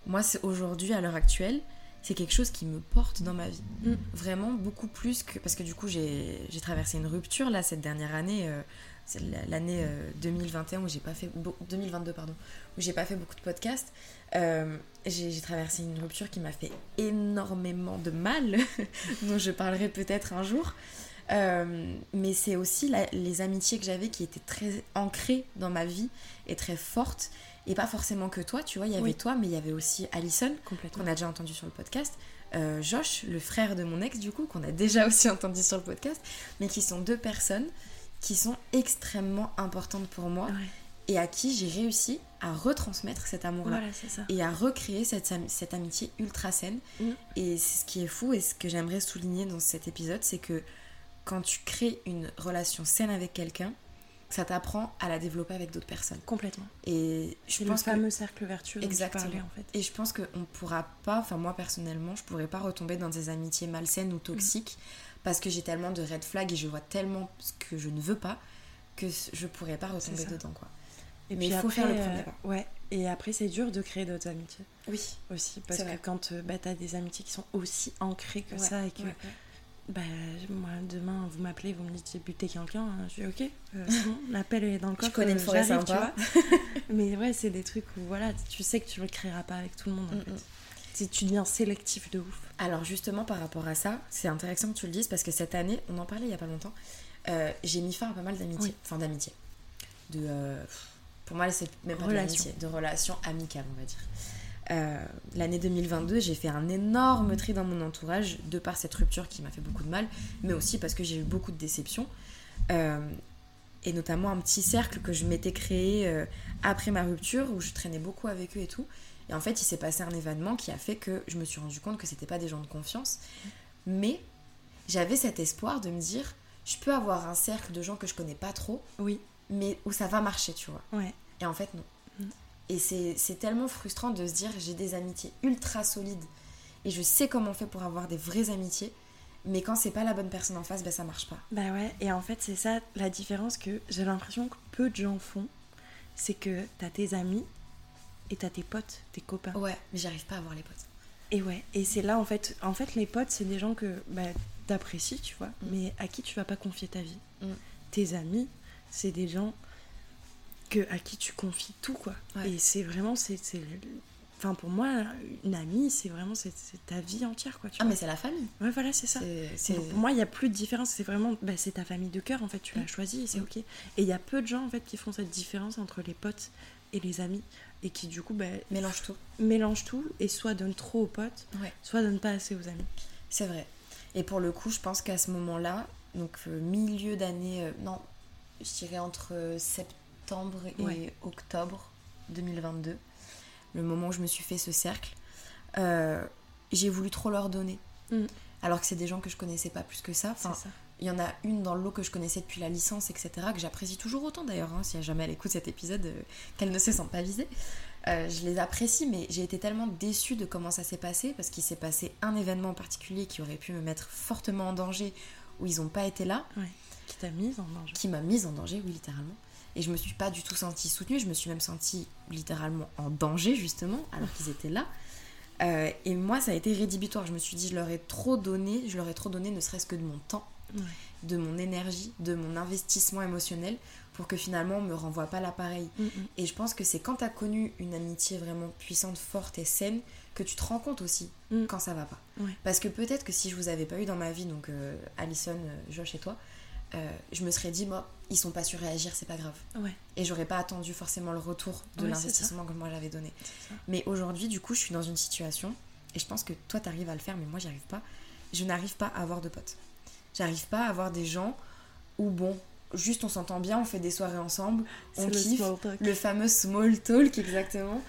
A: moi, c'est aujourd'hui, à l'heure actuelle, c'est quelque chose qui me porte dans ma vie.
C: Mm.
A: Vraiment beaucoup plus que. Parce que du coup, j'ai traversé une rupture là cette dernière année. euh, c'est la- l'année euh, 2021 où j'ai pas fait. beau- 2022, pardon. Où j'ai pas fait beaucoup de podcasts. Euh, j'ai j'ai traversé une rupture qui m'a fait énormément de mal, dont je parlerai peut-être un jour. Euh, mais c'est aussi la- les amitiés que j'avais qui étaient très ancrées dans ma vie et très fortes. Et pas forcément que toi, tu vois, il y avait
C: Oui.
A: toi, mais il y avait aussi Alison,
C: complètement.
A: qu'on a déjà entendu sur le podcast, euh, Josh, le frère de mon ex, du coup, qu'on a déjà aussi entendu sur le podcast, mais qui sont deux personnes qui sont extrêmement importantes pour moi
C: Ouais.
A: et à qui j'ai réussi à retransmettre cet amour-là
C: Voilà,
A: et à recréer cette amitié ultra saine.
C: Mm.
A: Et c'est ce qui est fou et ce que j'aimerais souligner dans cet épisode, c'est que quand tu crées une relation saine avec quelqu'un, ça t'apprend à la développer avec d'autres personnes.
C: Complètement.
A: Et je
C: le
A: pense que
C: fameux cercle vertueux dont
A: Exactement.
C: tu parlais en fait.
A: et je pense qu'on pourra pas, enfin moi personnellement, je pourrais pas retomber dans des amitiés malsaines ou toxiques parce que j'ai tellement de red flags et je vois tellement ce que je ne veux pas que je pourrais pas retomber dedans quoi.
C: Et
A: Mais il faut
C: après,
A: faire le
C: euh,
A: premier pas.
C: Ouais. Et après, c'est dur de créer d'autres amitiés
A: Oui,
C: aussi. Parce que quand euh, bah, t'as des amitiés qui sont aussi ancrées que ça et que bah, moi, demain, vous m'appelez, vous me dites j'ai buté quelqu'un, hein, je dis ok, euh, bon, l'appel est dans le coffre.
A: connais une
C: euh,
A: forêt sympa.
C: tu vois. Mais ouais, c'est des trucs où voilà, tu sais que tu le créeras pas avec tout le monde en
A: Mm,
C: fait.
A: mm.
C: Si tu deviens sélectif de ouf.
A: Alors justement par rapport à ça, c'est intéressant que tu le dises parce que cette année, on en parlait il y a pas longtemps, euh, j'ai mis fin à pas mal d'amitié,
C: Oui.
A: enfin d'amitié, de, euh, pour moi c'est même pas de l'amitié, de relations amicales on va dire. Euh, L'année 2022, j'ai fait un énorme tri dans mon entourage de par cette rupture qui m'a fait beaucoup de mal, mais aussi parce que j'ai eu beaucoup de déceptions. Euh, et notamment un petit cercle que je m'étais créé euh, après ma rupture où je traînais beaucoup avec eux et tout. Et en fait, il s'est passé un événement qui a fait que je me suis rendu compte que c'était pas des gens de confiance. Mais j'avais cet espoir de me dire, je peux avoir un cercle de gens que je connais pas trop,
C: Oui,
A: mais où ça va marcher, tu vois.
C: ouais.
A: Et en fait, non.
C: Mm.
A: Et c'est tellement frustrant de se dire, j'ai des amitiés ultra solides et je sais comment on fait pour avoir des vraies amitiés, mais quand c'est pas la bonne personne en face, ben ça marche pas.
C: Bah ouais, et en fait, c'est ça la différence que j'ai l'impression que peu de gens font. C'est que t'as tes amis et t'as tes potes, tes copains.
A: Ouais, mais j'arrive pas à avoir les potes.
C: Et ouais, et c'est là en fait, en fait, les potes, c'est des gens que bah, t'apprécies, tu vois, mais à qui tu vas pas confier ta vie.
A: Mm.
C: Tes amis, c'est des gens que, à qui tu confies tout, quoi.
A: Ouais.
C: Et c'est vraiment, c'est. Enfin, pour moi, une amie, c'est vraiment c'est ta vie entière, quoi. Tu
A: Ah,
C: vois.
A: mais c'est la famille.
C: Ouais, voilà, c'est ça.
A: C'est-
C: pour moi, il n'y a plus de différence. C'est vraiment, bah, c'est ta famille de cœur, en fait, tu l'as choisi et c'est
A: Mm.
C: ok. Et il y a peu de gens, en fait, qui font cette différence entre les potes et les amis et qui, du coup, bah,
A: Mélange tout.
C: mélangent tout et soit donnent trop aux potes,
A: Ouais.
C: soit donnent pas assez aux amis.
A: C'est vrai. Et pour le coup, je pense qu'à ce moment-là, donc euh, milieu d'année, euh, non, je dirais entre euh, septembre et
C: Ouais.
A: octobre 2022, le moment où je me suis fait ce cercle, euh, j'ai voulu trop leur donner.
C: Mm.
A: Alors que c'est des gens que je connaissais pas plus que ça. Enfin, il y en a une dans le lot que je connaissais depuis la licence, etc., que j'apprécie toujours autant d'ailleurs, hein, si jamais elle écoute cet épisode, euh, qu'elle ne se sent pas visée. Euh, je les apprécie, mais j'ai été tellement déçue de comment ça s'est passé, parce qu'il s'est passé un événement en particulier qui aurait pu me mettre fortement en danger, où ils n'ont pas été là,
C: Ouais. Qui t'a mise en danger.
A: qui m'a mise en danger, oui, littéralement. Et je me suis pas du tout sentie soutenue, je me suis même sentie littéralement en danger, justement, alors qu'ils étaient là. Euh, et moi, ça a été rédhibitoire. Je me suis dit, je leur ai trop donné, je leur ai trop donné, ne serait-ce que de mon temps,
C: Ouais.
A: de mon énergie, de mon investissement émotionnel, pour que finalement on me renvoie pas l'appareil.
C: Mm, mm.
A: Et je pense que c'est quand tu as connu une amitié vraiment puissante, forte et saine, que tu te rends compte aussi
C: Mm.
A: quand ça va pas.
C: Ouais.
A: Parce que peut-être que si je vous avais pas eu dans ma vie, donc euh, Alison, euh, Josh et toi, euh, je me serais dit, moi, ils sont pas sur réagir, c'est pas grave.
C: Ouais.
A: Et j'aurais pas attendu forcément le retour de
C: Ouais,
A: l'investissement que moi j'avais donné. Mais aujourd'hui, du coup, je suis dans une situation, et je pense que toi, t'arrives à le faire, mais moi, j'y arrive pas. Je n'arrive pas à avoir de potes. J'arrive pas à avoir des gens où, bon, juste on s'entend bien, on fait des soirées ensemble, on
C: le
A: kiffe.
C: small talk.
A: Le fameux small talk, exactement,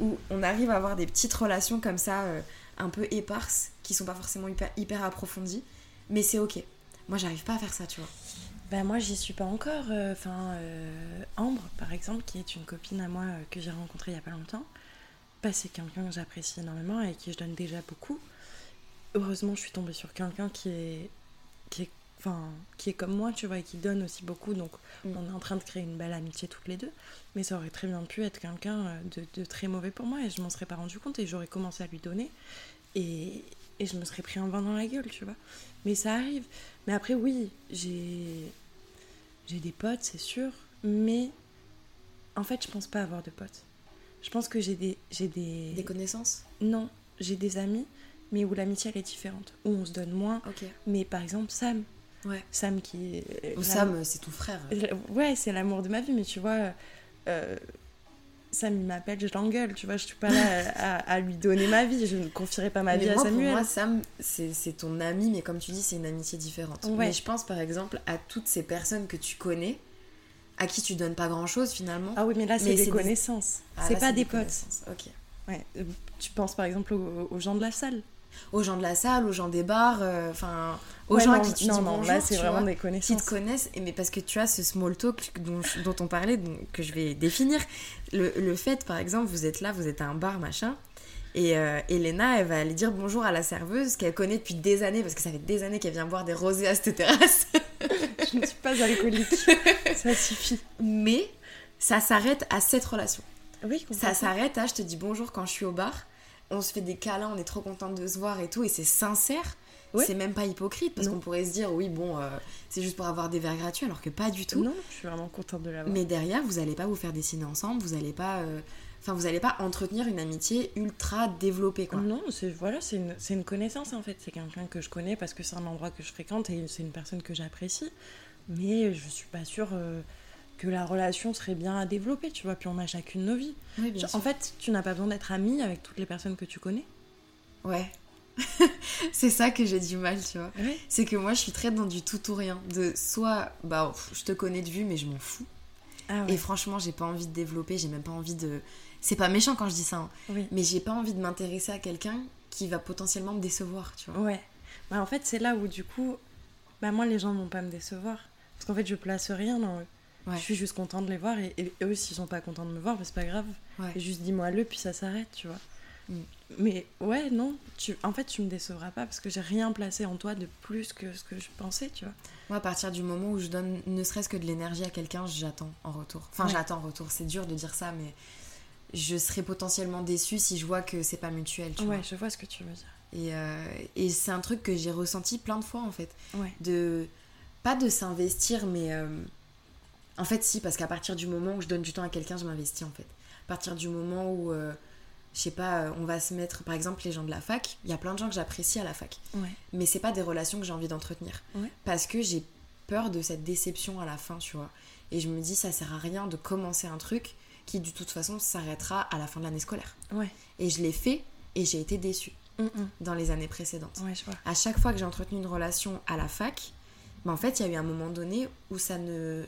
A: où on arrive à avoir des petites relations comme ça, euh, un peu éparses, qui sont pas forcément hyper, hyper approfondies, mais c'est ok. Moi, j'arrive pas à faire ça, tu vois.
C: Bah moi j'y suis pas encore. euh, Enfin euh, Ambre par exemple qui est une copine à moi euh, que j'ai rencontrée il y a pas longtemps. Bah, c'est quelqu'un que j'apprécie énormément et à qui je donne déjà beaucoup. Heureusement je suis tombée sur quelqu'un qui est qui est enfin qui est comme moi tu vois et qui donne aussi beaucoup donc
A: Mm.
C: on est en train de créer une belle amitié toutes les deux. Mais ça aurait très bien pu être quelqu'un de, de très mauvais pour moi et je m'en serais pas rendu compte et j'aurais commencé à lui donner et, et je me serais pris un vin dans la gueule tu vois. Mais ça arrive. Mais après oui j'ai j'ai des potes, c'est sûr, mais en fait, je pense pas avoir de potes. Je pense que j'ai des, j'ai des,
A: Des connaissances?
C: Non, j'ai des amis, mais où l'amitié elle est différente, où on se donne moins.
A: Ok.
C: Mais par exemple, Sam,
A: Ouais.
C: Sam qui est
A: Sam, c'est ton frère.
C: ouais, c'est l'amour de ma vie, mais tu vois, euh, Sam il m'appelle, je l'engueule, tu vois, je suis pas là à, à lui donner ma vie, je ne confierai pas ma
A: mais
C: vie à
A: moi, pour
C: Samuel.
A: moi, Sam, c'est ton ami, mais comme tu dis, c'est une amitié différente.
C: Ouais.
A: Mais je pense par exemple à toutes ces personnes que tu connais, à qui tu donnes pas grand chose finalement.
C: Ah oui, mais là c'est des
A: c'est des-
C: connaissances,
A: Ah,
C: c'est pas des, potes.
A: connaissances. Ok.
C: Ouais. euh, Tu penses par exemple aux, aux gens de la salle.
A: Aux gens de la salle, aux gens des bars, euh, enfin, aux
C: Ouais,
A: gens
C: non,
A: à qui tu
C: non,
A: dis
C: non,
A: bonjour,
C: là c'est vraiment
A: vois,
C: des
A: qui
C: connaissances.
A: te connaissent, mais parce que tu as ce small talk dont, dont on parlait, que je vais définir. Le, le fait, par exemple, vous êtes là, vous êtes à un bar, machin, et euh, Elena, elle va aller dire bonjour à la serveuse qu'elle connaît depuis des années, parce que ça fait des années qu'elle vient boire des rosés à cette terrasse.
C: Je ne suis pas alcoolique. ça suffit.
A: Mais ça s'arrête à cette relation.
C: Oui,
A: Ça s'arrête à je te dis bonjour quand je suis au bar. On se fait des câlins, on est trop contente de se voir et tout, et c'est sincère.
C: Ouais.
A: C'est même pas hypocrite parce qu'on pourrait se dire oui, bon, euh, c'est juste pour avoir des verres gratuits, alors que pas du tout.
C: Non, je suis vraiment contente de l'avoir.
A: Mais derrière, vous allez pas vous faire dessiner ensemble, vous allez pas. euh, Enfin, vous allez pas entretenir une amitié ultra développée, quoi.
C: Non, c'est voilà, c'est une, c'est une connaissance en fait. C'est quelqu'un que je connais parce que c'est un endroit que je fréquente et c'est une personne que j'apprécie. Mais je suis pas sûre euh, que la relation serait bien à développer, tu vois. Puis on a chacune nos vies.
A: Oui, bien
C: Genre,
A: sûr.
C: en fait, tu n'as pas besoin d'être amie avec toutes les personnes que tu connais.
A: Ouais. c'est ça que j'ai du mal, tu vois. C'est que moi, je suis très dans du tout ou rien. De soit, bah, pff, je te connais de vue, mais je m'en fous.
C: Ah
A: Et franchement, j'ai pas envie de développer, j'ai même pas envie de. C'est pas méchant quand je dis ça, hein,
C: Oui.
A: mais j'ai pas envie de m'intéresser à quelqu'un qui va potentiellement me décevoir, tu vois.
C: Ouais. Bah, en fait, c'est là où du coup, bah moi les gens vont pas me décevoir. Parce qu'en fait, je place rien dans eux.
A: Ouais.
C: Je suis juste contente de les voir et, et eux, s'ils sont pas contents de me voir, bah, c'est pas grave.
A: Ouais.
C: Et juste dis-moi le, puis ça s'arrête, tu vois.
A: Mm.
C: Mais ouais, non, tu, en fait, tu me décevras pas parce que j'ai rien placé en toi de plus que ce que je pensais, tu vois.
A: Moi, à partir du moment où je donne ne serait-ce que de l'énergie à quelqu'un, j'attends en retour. Enfin,
C: Ouais.
A: j'attends en retour, c'est dur de dire ça, mais je serais potentiellement déçue si je vois que c'est pas mutuel, tu
C: ouais,
A: vois.
C: je vois ce que tu veux dire.
A: Et, euh, et c'est un truc que j'ai ressenti plein de fois, en fait.
C: Ouais.
A: de pas de s'investir mais euh, en fait si parce qu'à partir du moment où je donne du temps à quelqu'un je m'investis en fait à partir du moment où euh, je sais pas euh, on va se mettre par exemple les gens de la fac il y a plein de gens que j'apprécie à la fac
C: Ouais.
A: mais c'est pas des relations que j'ai envie d'entretenir
C: Ouais.
A: parce que j'ai peur de cette déception à la fin tu vois et je me dis ça sert à rien de commencer un truc qui de toute façon s'arrêtera à la fin de l'année scolaire
C: Ouais.
A: et je l'ai fait et j'ai été déçue
C: Mm, mm.
A: dans les années précédentes
C: Ouais, je vois.
A: à chaque fois que j'ai entretenu une relation à la fac, bah en fait, il y a eu un moment donné où ça ne.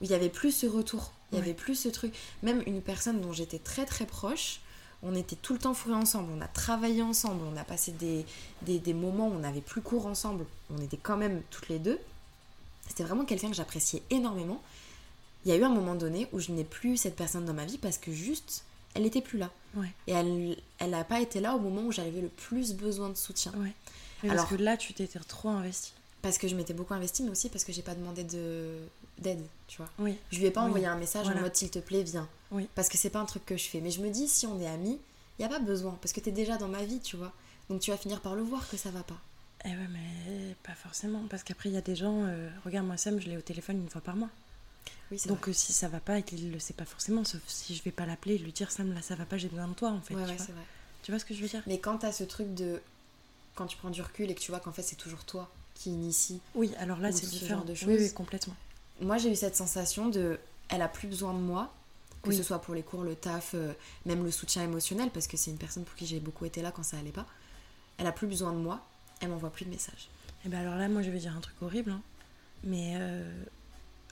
A: où il y avait plus ce retour, il y
C: Ouais.
A: avait plus ce truc. Même une personne dont j'étais très très proche, on était tout le temps fourrés ensemble, on a travaillé ensemble, on a passé des, des, des moments où on n'avait plus cours ensemble, on était quand même toutes les deux. C'était vraiment quelqu'un que j'appréciais énormément. Il y a eu un moment donné où je n'ai plus cette personne dans ma vie parce que juste, elle n'était plus là.
C: Ouais.
A: Et elle elle n'a pas été là au moment où j'avais le plus besoin de soutien.
C: Ouais. Mais
A: Alors-
C: parce que là, tu t'étais trop investi.
A: Parce que je m'étais beaucoup investie, mais aussi parce que j'ai pas demandé de d'aide, tu vois.
C: Oui.
A: Je lui ai pas
C: Oui,
A: envoyé un message
C: voilà.
A: en mode s'il te plaît, viens.
C: Oui.
A: Parce que c'est pas un truc que je fais. Mais je me dis, si on est amis, y a pas besoin. Parce que t'es déjà dans ma vie, tu vois. Donc tu vas finir par le voir que ça va pas.
C: Eh ouais, mais pas forcément. Parce qu'après, il y a des gens. euh, regarde, moi, Sam, je l'ai au téléphone une fois par mois.
A: Oui,
C: Donc, euh, si ça va pas et qu'il le sait pas forcément, sauf si je vais pas l'appeler et lui dire Sam, là, ça va pas, j'ai besoin de toi, en fait.
A: Ouais,
C: tu,
A: ouais,
C: vois
A: vrai.
C: tu vois ce que je veux dire?
A: Mais quand t'as ce truc de. Quand tu prends du recul et que tu vois qu'en fait c'est toujours toi qui initie.
C: Oui, alors là, c'est
A: ce
C: différent.
A: genre de
C: Oui,
A: choses.
C: oui, complètement.
A: Moi j'ai eu cette sensation de. Elle a plus besoin de moi. Que
C: Oui.
A: ce soit pour les cours, le taf, euh, même le soutien émotionnel, parce que c'est une personne pour qui j'ai beaucoup été là quand ça allait pas. Elle a plus besoin de moi. Elle m'envoie plus de messages.
C: Et ben alors là, moi, je vais dire un truc horrible. hein. Mais euh,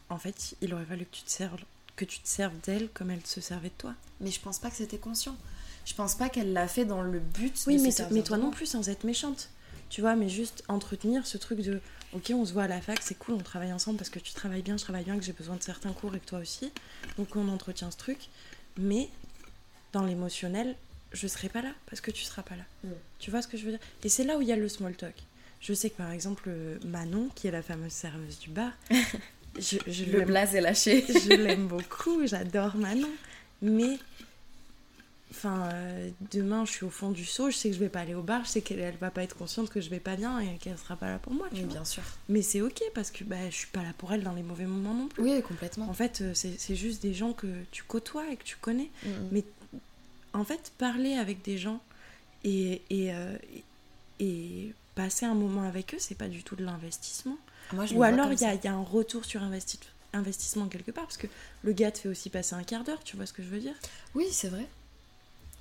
C: en fait, il aurait fallu que tu te serves, que tu te serves d'elle comme elle se servait de toi.
A: Mais je pense pas que c'était conscient. Je pense pas qu'elle l'a fait dans le but
C: Oui,
A: de
C: mais,
A: se
C: mais toi non plus, sans être méchante. Tu vois, mais juste entretenir ce truc de ok, on se voit à la fac, c'est cool, on travaille ensemble parce que tu travailles bien, je travaille bien, que j'ai besoin de certains cours et que toi aussi. Donc on entretient ce truc. Mais dans l'émotionnel, je serai pas là parce que tu seras pas là.
A: Mm.
C: Tu vois ce que je veux dire? Et c'est là où il y a le small talk. Je sais que par exemple, euh, Manon, qui est la fameuse serveuse du bar, je, je
A: Le
C: l'aime
A: blaze est lâché.
C: je l'aime beaucoup, j'adore Manon. Mais, enfin, euh, demain, je suis au fond du seau, je sais que je vais pas aller au bar, je sais qu'elle elle va pas être consciente que je vais pas bien et qu'elle sera pas là pour moi. tu
A: Oui,
C: vois.
A: bien sûr.
C: Mais c'est ok parce que bah, je suis pas là pour elle dans les mauvais moments non plus.
A: Oui, complètement.
C: En fait, euh, c'est juste des gens que tu côtoies et que tu connais.
A: Mm, mm.
C: Mais en fait, parler avec des gens et, et, euh, et- passer un moment avec eux, c'est pas du tout de l'investissement.
A: Le
C: Ou alors il y, a- y a un retour sur investi- investissement quelque part, parce que le gars te fait aussi passer un quart d'heure, tu vois ce que je veux dire?
A: Oui, c'est vrai.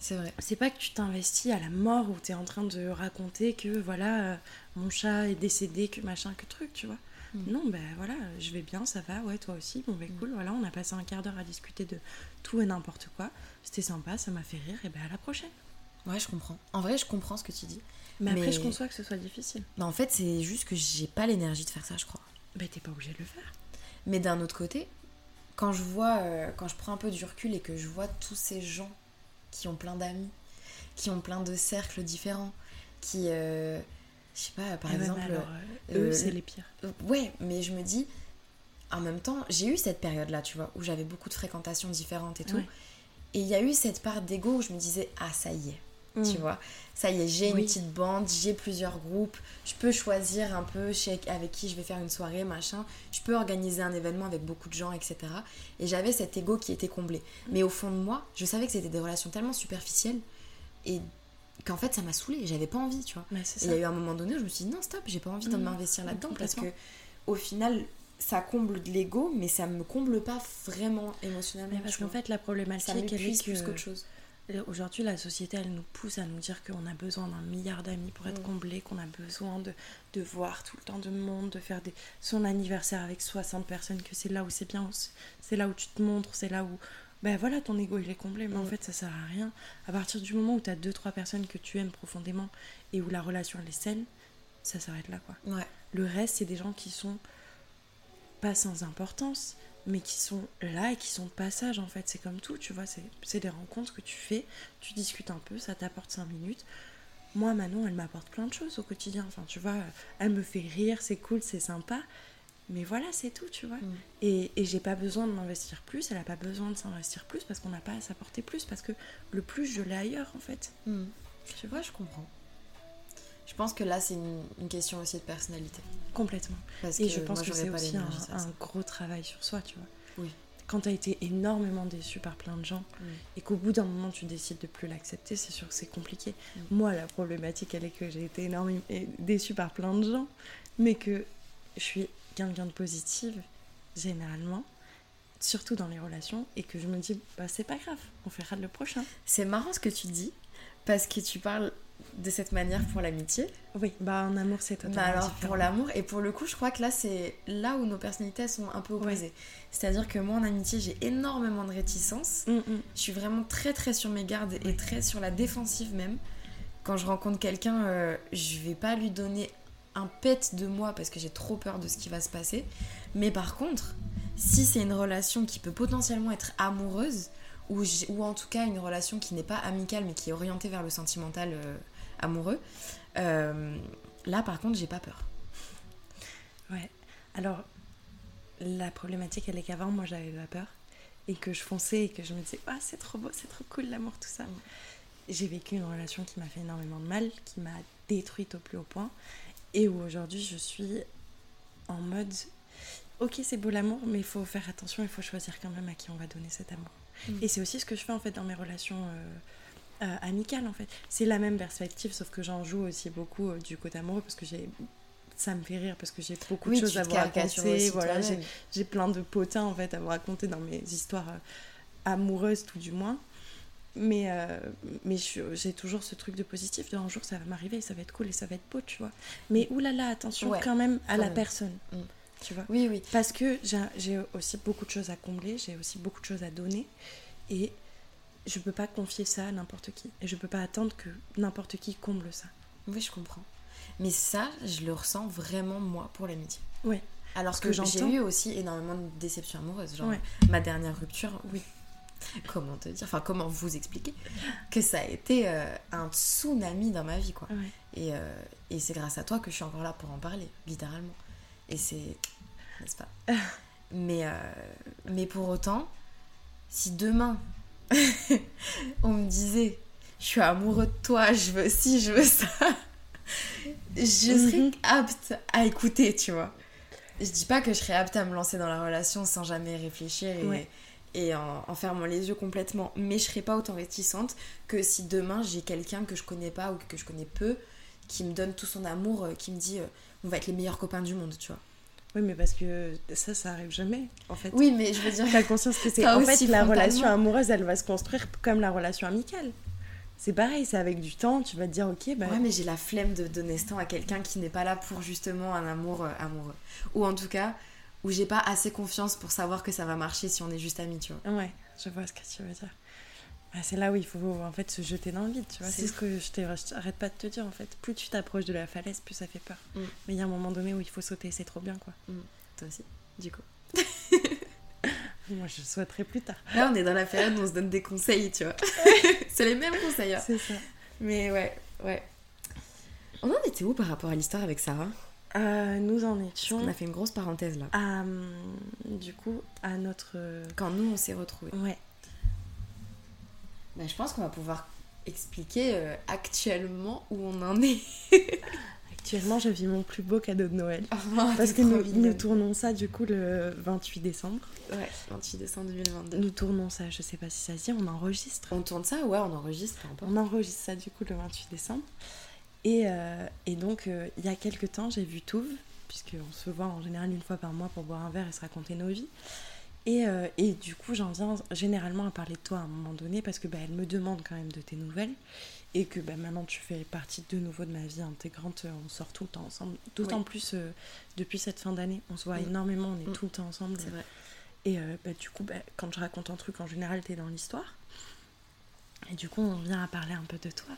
A: C'est vrai.
C: C'est pas que tu t'investis à la mort où tu es en train de raconter que voilà, euh, mon chat est décédé, que machin, que truc, tu vois.
A: Mm.
C: Non, ben voilà, je vais bien, ça va, ouais, toi aussi, bon ben cool, voilà, on a passé un quart d'heure à discuter de tout et n'importe quoi. C'était sympa, ça m'a fait rire, et ben à la prochaine.
A: Ouais, je comprends. En vrai, je comprends ce que tu dis.
C: Mais après, je conçois que ce soit difficile.
A: En fait, c'est juste que j'ai pas l'énergie de faire ça, je crois.
C: Ben t'es pas obligé de le faire.
A: Mais d'un autre côté, quand je vois, euh, quand je prends un peu du recul et que je vois tous ces gens qui ont plein d'amis, qui ont plein de cercles différents, qui, euh, je sais pas, par
C: Eh ben,
A: exemple,
C: alors, euh, eux,
A: euh,
C: c'est les pires.
A: euh, ouais, mais je me dis, en même temps, j'ai eu cette période-là, tu vois, où j'avais beaucoup de fréquentations différentes et tout,
C: Ouais.
A: et il y a eu cette part d'ego où je me disais, ah ça y est, tu
C: Mm.
A: vois. Ça y est, j'ai
C: Oui.
A: une petite bande, j'ai plusieurs groupes, je peux choisir un peu chez- avec qui je vais faire une soirée, machin. Je peux organiser un événement avec beaucoup de gens, etc. Et j'avais cet ego qui était comblé. Mais au fond de moi, je savais que c'était des relations tellement superficielles et qu'en fait ça m'a saoulée, j'avais pas envie, tu vois.
C: Ouais, c'est
A: Et il y a eu un moment donné où je me suis dit non, stop, j'ai pas envie de
C: Mhm.
A: m'investir là-dedans parce que au final, ça comble de l'ego, mais ça me comble pas vraiment émotionnellement.
C: Mais parce qu'en fait, la problématique,
A: ça
C: elle est que...
A: plus qu'autre chose.
C: Euh, Aujourd'hui, la société, elle nous pousse à nous dire qu'on a besoin d'un milliard d'amis pour être
A: Mm.
C: comblé, qu'on a besoin de, de voir tout le temps de monde, de faire des, son anniversaire avec 60 personnes, que c'est là où c'est bien, c'est là où tu te montres, c'est là où... Ben voilà, ton ego, il est comblé, mais en
A: Mm.
C: fait, ça sert à rien. À partir du moment où tu as deux, trois personnes que tu aimes profondément et où la relation, elle est saine, ça s'arrête là, quoi.
A: Ouais.
C: Le reste, c'est des gens qui sont pas sans importance, mais qui sont là et qui sont de passage en fait. C'est comme tout, tu vois. c'est- des rencontres que tu fais, tu discutes un peu, ça t'apporte 5 minutes. Moi, Manon, elle m'apporte plein de choses au quotidien. Enfin, tu vois, elle me fait rire, c'est cool, c'est sympa. Mais voilà, c'est tout, tu vois.
A: Mm.
C: Et, et j'ai pas besoin de m'investir plus, elle a pas besoin de s'investir plus parce qu'on n'a pas à s'apporter plus, parce que le plus, je l'ai ailleurs en fait.
A: Mhm. Tu vois, je comprends. Je pense que là, c'est une, une question aussi de personnalité.
C: Complètement.
A: Parce
C: Et
A: que
C: je pense
A: moi,
C: que c'est aussi un, gros travail sur soi, tu vois.
A: Oui.
C: Quand tu as été énormément déçu par plein de gens et qu'au bout d'un moment tu décides de plus l'accepter, c'est sûr que c'est compliqué. Moi, la problématique, elle est que j'ai été énormément déçue par plein de gens, mais que je suis quelqu'un de positive, généralement, surtout dans les relations, et que je me dis, bah c'est pas grave, on fera le prochain.
A: C'est marrant ce que tu dis, parce que tu parles de cette manière pour l'amitié,
C: Oui, bah en amour, c'est totalement
A: alors
C: différent.
A: pour l'amour, et pour le coup, je crois que là, c'est là où nos personnalités elles sont un peu opposées. C'est-à-dire que moi, en amitié, j'ai énormément de réticence.
C: Mm, mm.
A: Je suis vraiment très très sur mes gardes et très sur la défensive même. Quand je rencontre quelqu'un, euh, je vais pas lui donner un pet de moi parce que j'ai trop peur de ce qui va se passer. Mais par contre, si c'est une relation qui peut potentiellement être amoureuse, ou, en tout cas une relation qui n'est pas amicale mais qui est orientée vers le sentimental euh, amoureux, euh, là par contre, j'ai pas peur.
C: Ouais. Alors, la problématique, elle est qu'avant, moi, j'avais pas peur. Et que je fonçais et que je me disais, ah, c'est trop beau, c'est trop cool l'amour, tout ça. J'ai vécu une relation qui m'a fait énormément de mal, qui m'a détruite au plus haut point. Et où aujourd'hui, je suis en mode, ok, c'est beau l'amour, mais il faut faire attention, il faut choisir quand même à qui on va donner cet amour.
A: Mm.
C: Et c'est aussi ce que je fais en fait dans mes relations euh, euh, amicales en fait. C'est la même perspective, sauf que j'en joue aussi beaucoup euh, du côté amoureux parce que j'ai ça me fait rire parce que j'ai beaucoup de choses à vous raconter. Voilà, j'ai, plein de potins en fait à vous raconter dans mes histoires amoureuses tout du moins. Mais, euh, mais j'ai toujours ce truc de positif de un jour ça va m'arriver, ça va être cool et ça va être beau, tu vois. Mais oulala, attention
A: Ouais,
C: quand même à
A: quand
C: la
A: même.
C: personne.
A: Mm.
C: Tu vois.
A: Oui, oui.
C: Parce que j'ai aussi beaucoup de choses à combler, j'ai aussi beaucoup de choses à donner. Et je peux pas confier ça à n'importe qui. Et je peux pas attendre que n'importe qui comble ça.
A: Oui, je comprends. Mais ça, je le ressens vraiment, moi, pour l'amitié.
C: Ouais.
A: Alors
C: que
A: que, j'ai eu aussi énormément de déceptions amoureuses. Genre,
C: Ouais.
A: ma dernière rupture, oui. Comment te dire Enfin, comment vous expliquer que ça a été euh, un tsunami dans ma vie, quoi.
C: Ouais.
A: Et, euh, et c'est grâce à toi que je suis encore là pour en parler, littéralement. Et c'est. N'est-ce pas? Mais, euh, mais pour autant, si demain, on me disait Je suis amoureux de toi, je veux ci, je veux ça, je serais
C: Mhm.
A: apte à écouter, tu vois. Je dis pas que je serais apte à me lancer dans la relation sans jamais réfléchir et,
C: Ouais.
A: et en, en fermant les yeux complètement. Mais je serais pas autant réticente que si demain j'ai quelqu'un que je connais pas ou que je connais peu qui me donne tout son amour, euh, qui me dit euh, on va être les meilleurs copains du monde, tu vois.
C: Oui, mais parce que ça, ça arrive jamais, en fait.
A: Oui, mais je veux dire.
C: T'as conscience que c'est. En fait, la relation amoureuse, elle va se construire comme la relation amicale. C'est pareil, c'est avec du temps, tu vas te dire, ok, bah.
A: Ouais, mais j'ai la flemme de donner ce temps à quelqu'un qui n'est pas là pour justement un amour euh, amoureux. Ou en tout cas, où j'ai pas assez confiance pour savoir que ça va marcher si on est juste amis, tu vois.
C: Ouais, je vois ce que tu veux dire. Bah, c'est là où il faut en fait se jeter dans le vide, tu vois.
A: C'est
C: ce que je t'arrête pas de te dire en fait. Plus tu t'approches de la falaise, plus ça fait peur.
A: Mm.
C: Mais il y a un moment donné où il faut sauter, c'est trop bien quoi.
A: Toi aussi, du coup.
C: Moi je souhaiterais plus tard.
A: Là, on est dans la période où on se donne des conseils, tu vois. c'est les mêmes conseils. hein.
C: C'est ça.
A: Mais ouais, ouais. On en était où par rapport à l'histoire avec Sarah?
C: Euh, nous en étions
A: qu'on a fait une grosse parenthèse là.
C: à, hum, du coup à notre. euh,
A: Quand nous, on s'est retrouvés.
C: Ouais.
A: Bah, je pense qu'on va pouvoir expliquer euh, actuellement où on en est.
C: Actuellement, je vis mon plus beau cadeau de Noël.
A: Oh,
C: Parce que nous, tournons ça du coup le 28 décembre.
A: Ouais, 28 décembre 2022.
C: Nous tournons ça, je sais pas si ça se dit, on enregistre.
A: On tourne ça Ouais, on enregistre, peu importe.
C: On enregistre ça du coup le 28 décembre. Et, euh, et donc, euh, il y a quelques temps, j'ai vu Touve, puisqu'on se voit en général une fois par mois pour boire un verre et se raconter nos vies. Et, euh, et du coup, j'en viens généralement à parler de toi à un moment donné, parce que bah, elle me demande quand même de tes nouvelles. Et que bah, maintenant, tu fais partie de nouveau de ma vie intégrante. euh, On sort tout le temps ensemble. D'autant
A: Oui.
C: plus euh, depuis cette fin d'année. On se voit
A: Mm.
C: énormément, on est
A: Mm.
C: tout le temps ensemble.
A: C'est vrai.
C: Et euh, bah, du coup, bah, quand je raconte un truc, en général, t'es dans l'histoire. Et du coup, on vient à parler un peu de toi.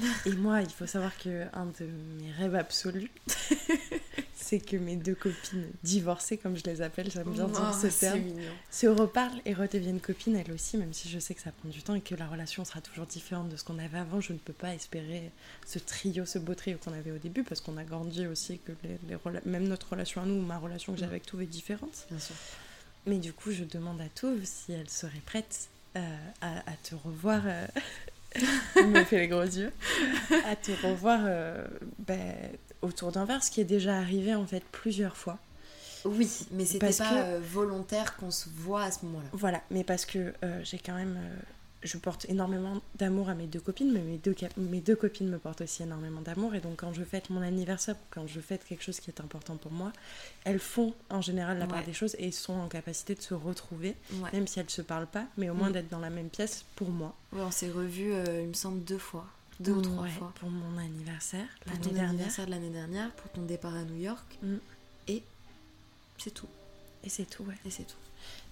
C: Et moi, il faut savoir que un de mes rêves absolus, c'est que mes deux copines divorcées, comme je les appelle, j'aime bien dire
A: Oh,
C: ce
A: c'est
C: terme,
A: mignon.
C: se reparlent et redeviennent copines elles aussi, même si je sais que ça prend du temps et que la relation sera toujours différente de ce qu'on avait avant. Je ne peux pas espérer ce trio, ce beau trio qu'on avait au début, parce qu'on a grandi aussi, que les, les rela- même notre relation à nous, ma relation que j'ai avec Touve est différente.
A: Bien sûr.
C: Mais du coup, je demande à Touve si elle serait prête euh, à, à te revoir. euh, Elle me fait les gros yeux. À te revoir euh, ben, autour d'un verre, ce qui est déjà arrivé en fait plusieurs fois.
A: Oui, mais c'était pas
C: que-
A: euh, volontaire qu'on se voit à ce moment-là.
C: Voilà, mais parce que euh, j'ai quand même. Je porte énormément d'amour à mes deux copines, mais mes deux, mes deux copines me portent aussi énormément d'amour. Et donc, quand je fête mon anniversaire quand je fête quelque chose qui est important pour moi, elles font en général la part
A: Ouais.
C: des choses et sont en capacité de se retrouver,
A: Ouais.
C: même si elles se parlent pas, mais au moins
A: Mm.
C: d'être dans la même pièce pour moi.
A: Ouais, on s'est revus, euh, il me semble, deux fois. Deux ou trois fois.
C: Pour mon anniversaire,
A: Pour
C: l'année
A: ton
C: dernière.
A: anniversaire de l'année dernière, pour ton départ à New York.
C: Mm.
A: Et c'est tout.
C: Et c'est tout, ouais.
A: Et c'est tout.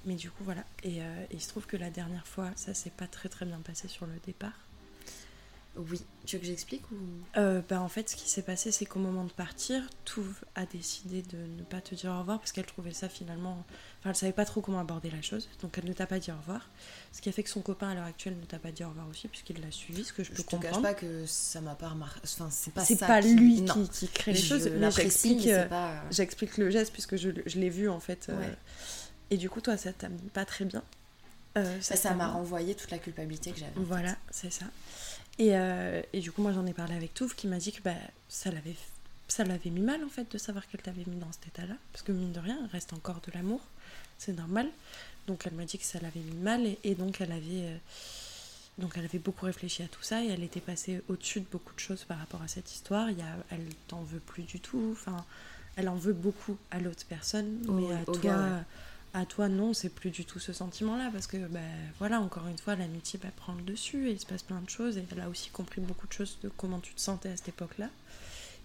C: Mais du coup, voilà. Et, euh, il se trouve que la dernière fois, ça s'est pas très très bien passé sur le départ.
A: Oui. Tu veux que j'explique ou?
C: Euh, bah, en fait, ce qui s'est passé, c'est qu'au moment de partir, Touve a décidé de ne pas te dire au revoir parce qu'elle trouvait ça finalement. Enfin, elle savait pas trop comment aborder la chose, donc elle ne t'a pas dit au revoir. Ce qui a fait que son copain à l'heure actuelle ne t'a pas dit au revoir aussi, puisqu'il l'a suivi, ce que je peux
A: Je te cache
C: comprendre.
A: pas que ça m'a pas remarqué. Enfin, c'est pas
C: C'est
A: ça
C: pas
A: qui-
C: lui qui, qui crée les
A: Je
C: choses, mais j'explique, euh,
A: pas.
C: j'explique le geste puisque je, je l'ai vu en fait. euh,
A: Ouais.
C: Et du coup, toi, ça t'a mis pas très bien. Euh,
A: Ça,
C: t'a
A: ça m'a renvoyé toute la culpabilité que j'avais.
C: Voilà, c'est ça. Et, euh, et du coup, moi, j'en ai parlé avec Touve qui m'a dit que bah, ça l'avait ça l'avait mis mal en fait de savoir qu'elle t'avait mis dans cet état-là. Parce que mine de rien, il reste encore de l'amour, c'est normal. Donc elle m'a dit que ça l'avait mis mal et, et donc elle avait. euh, donc elle avait beaucoup réfléchi à tout ça et elle était passée au-dessus de beaucoup de choses par rapport à cette histoire. Il y a, elle t'en veut plus du tout. Enfin, elle en veut beaucoup à l'autre personne, mais à toi,
A: ouais.
C: À toi non, c'est plus du tout ce sentiment-là parce que bah, voilà, encore une fois, l'amitié bah, prend le dessus et il se passe plein de choses et elle a aussi compris beaucoup de choses de comment tu te sentais à cette époque-là.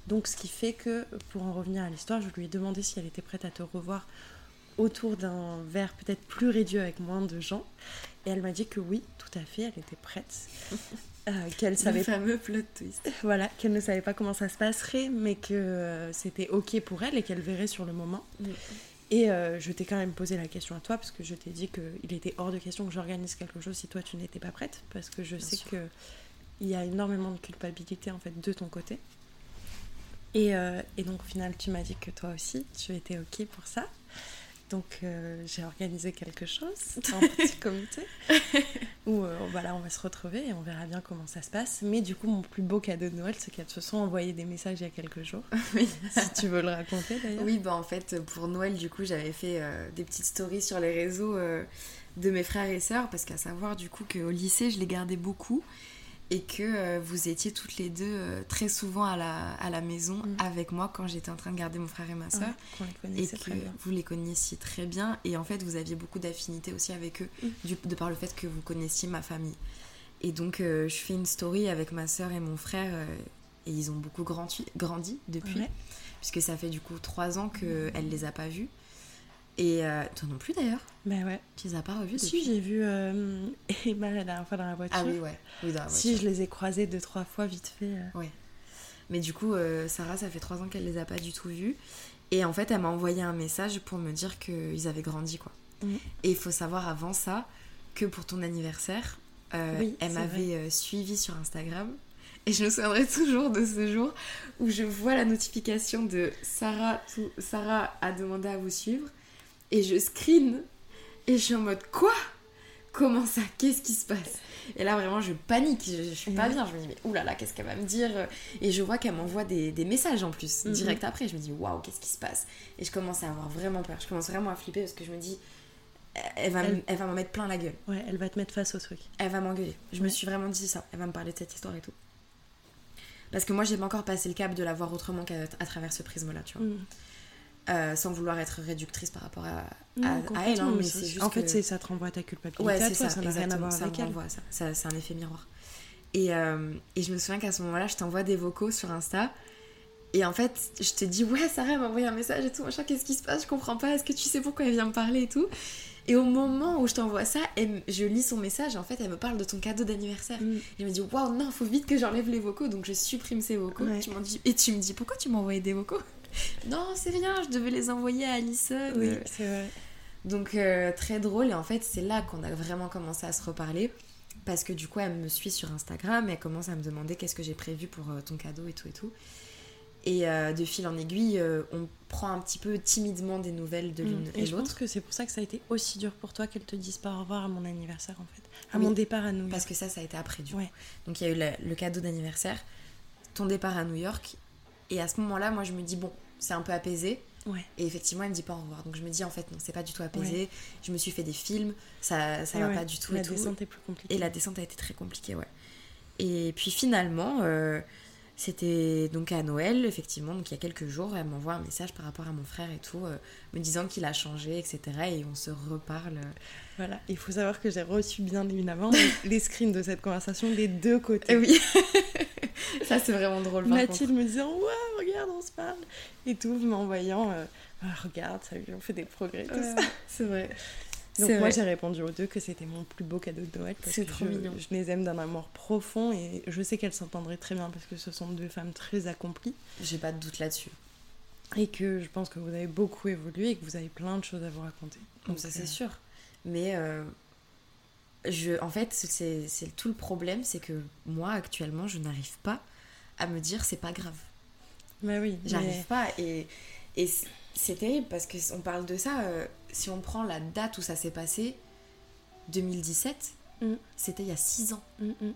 C: Donc ce qui fait que, pour en revenir à l'histoire, je lui ai demandé si elle était prête à te revoir autour d'un verre peut-être plus réduit avec moins de gens. Et elle m'a dit que oui, tout à fait, elle était prête. Euh, qu'elle savait
A: Le fameux plot twist.
C: voilà, qu'elle ne savait pas comment ça se passerait, mais que euh, c'était ok pour elle et qu'elle verrait sur le moment. Et euh, je t'ai quand même posé la question à toi parce que je t'ai dit qu'il était hors de question que j'organise quelque chose si toi tu n'étais pas prête, parce que je sais
A: sûr.
C: que il y a énormément de culpabilité en fait de ton côté. Et, euh, et donc au final tu m'as dit que toi aussi tu étais ok pour ça. Donc euh, j'ai organisé quelque chose, un petit comité, où euh, voilà, on va se retrouver et on verra bien comment ça se passe. Mais du coup, mon plus beau cadeau de Noël, c'est qu'elles se sont envoyé des messages il y a quelques jours.
A: Oui.
C: si tu veux le raconter d'ailleurs.
A: Oui, bah en fait, pour Noël, du coup, j'avais fait euh, des petites stories sur les réseaux de mes frères et sœurs, parce qu'à savoir, du coup, qu'au lycée, je les gardais beaucoup et que euh, vous étiez toutes les deux euh, très souvent à la, à la maison
C: Mm.
A: avec moi quand j'étais en train de garder mon frère et ma.
C: Ouais, les
A: Et que vous les connaissiez très bien, et en fait, vous aviez beaucoup d'affinités aussi avec eux,
C: Mm.
A: du- de par le fait que vous connaissiez ma famille. Et donc, euh, je fais une story avec ma sœur et mon frère, et ils ont beaucoup grandi, grandi depuis
C: Ouais.
A: puisque ça fait du coup trois ans qu'elle les a pas vus. Et euh, toi non plus d'ailleurs,
C: Bah ouais.
A: tu les as pas revus
C: Si,
A: depuis
C: j'ai vu euh, Emma la dernière fois dans la voiture.
A: Ah oui, ouais. Oui, dans la
C: Si, je les ai croisés deux, trois fois vite fait. euh.
A: Mais du coup, euh, Sarah, ça fait trois ans qu'elle les a pas du tout vus. Et en fait, elle m'a envoyé un message pour me dire qu'ils avaient grandi, quoi.
C: Mhm.
A: Et il faut savoir avant ça que pour ton anniversaire, euh,
C: Oui,
A: elle m'avait suivi sur Instagram. Et je me souviendrai toujours de ce jour où je vois la notification de Sarah, tout- Sarah a demandé à vous suivre. Et je screen. Et je suis en mode quoi? Comment ça? Qu'est-ce qui se passe? Et là vraiment je panique, je, je suis pas
C: Ouais.
A: bien. Je me dis mais oulala, qu'est-ce qu'elle va me dire? Et je vois qu'elle m'envoie des, des messages en plus, direct après. Je me dis waouh, qu'est-ce qui se passe? Et je commence à avoir vraiment peur. Je commence vraiment à flipper parce que je me dis elle va,
C: Elle-
A: m- elle va m'en mettre plein la gueule.
C: Ouais, elle va te mettre face au truc.
A: Elle va m'engueuler. Je me suis vraiment dit ça. Elle va me parler de cette histoire et tout. Parce que moi, j'ai pas encore passé le cap de la voir autrement qu'à travers ce prisme-là, tu vois.
C: Mm.
A: Euh, sans vouloir être réductive par rapport à,
C: Non,
A: à- à elle, hein, mais c'est juste
C: En fait, c'est ça te renvoie à ta culpabilité
A: Ouais,
C: à
A: c'est
C: toi,
A: ça,
C: ça n'a rien à voir
A: ça
C: avec elle.
A: ça. Ça- C'est un effet miroir. Et, euh, et je me souviens qu'à ce moment-là, je t'envoie des vocaux sur Insta. Et en fait, je te dis, ouais, Sarah elle m'a envoyé un message et tout, machin, qu'est-ce qui se passe Je comprends pas, est-ce que tu sais pourquoi elle vient me parler et tout Et au moment où je t'envoie ça, elle je lis son message et en fait, elle me parle de ton cadeau d'anniversaire.
C: Mm.
A: Je me dis, waouh, non, faut vite que j'enlève les vocaux. Donc je supprime ces vocaux.
C: Ouais.
A: Tu m'en dis, et tu me dis, pourquoi tu m'as envoyé des vocaux? Non, c'est rien, je devais les envoyer à Alison.
C: Oui, c'est vrai.
A: donc euh, très drôle et en fait c'est là qu'on a vraiment commencé à se reparler parce que du coup elle me suit sur Instagram et elle commence à me demander qu'est-ce que j'ai prévu pour euh, ton cadeau et tout et tout. Et euh, de fil en aiguille, on prend un petit peu timidement des nouvelles de l'une
C: Mm.
A: et,
C: Et je pense que c'est pour ça que ça a été aussi dur pour toi qu'elle te dise pas au revoir à mon anniversaire en fait. À
A: Oui.
C: mon départ à New York.
A: parce que ça ça a été après du coup.
C: Ouais.
A: Donc il y a eu le, le cadeau d'anniversaire, ton départ à New York et à ce moment-là moi je me dis bon c'est un peu apaisé
C: Ouais.
A: et effectivement elle me dit pas au revoir donc je me dis en fait non c'est pas du tout apaisé je me suis fait des films ça ça va pas du tout
C: La
A: et tout
C: descente est plus compliquée.
A: Et la descente a été très compliquée, ouais. Et puis finalement, euh, c'était donc à Noël, effectivement, donc il y a quelques jours, elle m'envoie un message par rapport à mon frère et tout, euh, me disant qu'il a changé, etc. Et on se reparle.
C: Voilà. Il faut savoir que j'ai reçu bien évidemment les- screens de cette conversation des deux côtés.
A: Et oui, ça c'est vraiment drôle. Par
C: Mathilde me disant Waouh, regarde, on se parle Et tout, m'envoyant euh, Ah, Regarde, ça on fait des progrès, tout ça.
A: C'est vrai.
C: Donc, moi, j'ai répondu aux deux que c'était mon plus beau cadeau de Noël. parce
A: C'est
C: que
A: trop
C: je,
A: mignon.
C: Je les aime d'un amour profond et je sais qu'elles s'entendraient très bien parce que ce sont deux femmes très accomplies
A: J'ai pas de doute là-dessus.
C: et que je pense que vous avez beaucoup évolué et que vous avez plein de choses à vous raconter.
A: Donc ça
C: euh,
A: c'est sûr. Mais euh, je, en fait, c'est tout le problème, c'est que moi actuellement, je n'arrive pas à me dire c'est pas grave.
C: Bah oui,
A: J'arrive
C: mais-
A: pas et, et c'est terrible parce qu'on parle de ça. euh, si on prend la date où ça s'est passé, 2017,
C: Mm.
A: c'était il y a 6 ans.
C: Mm, mm.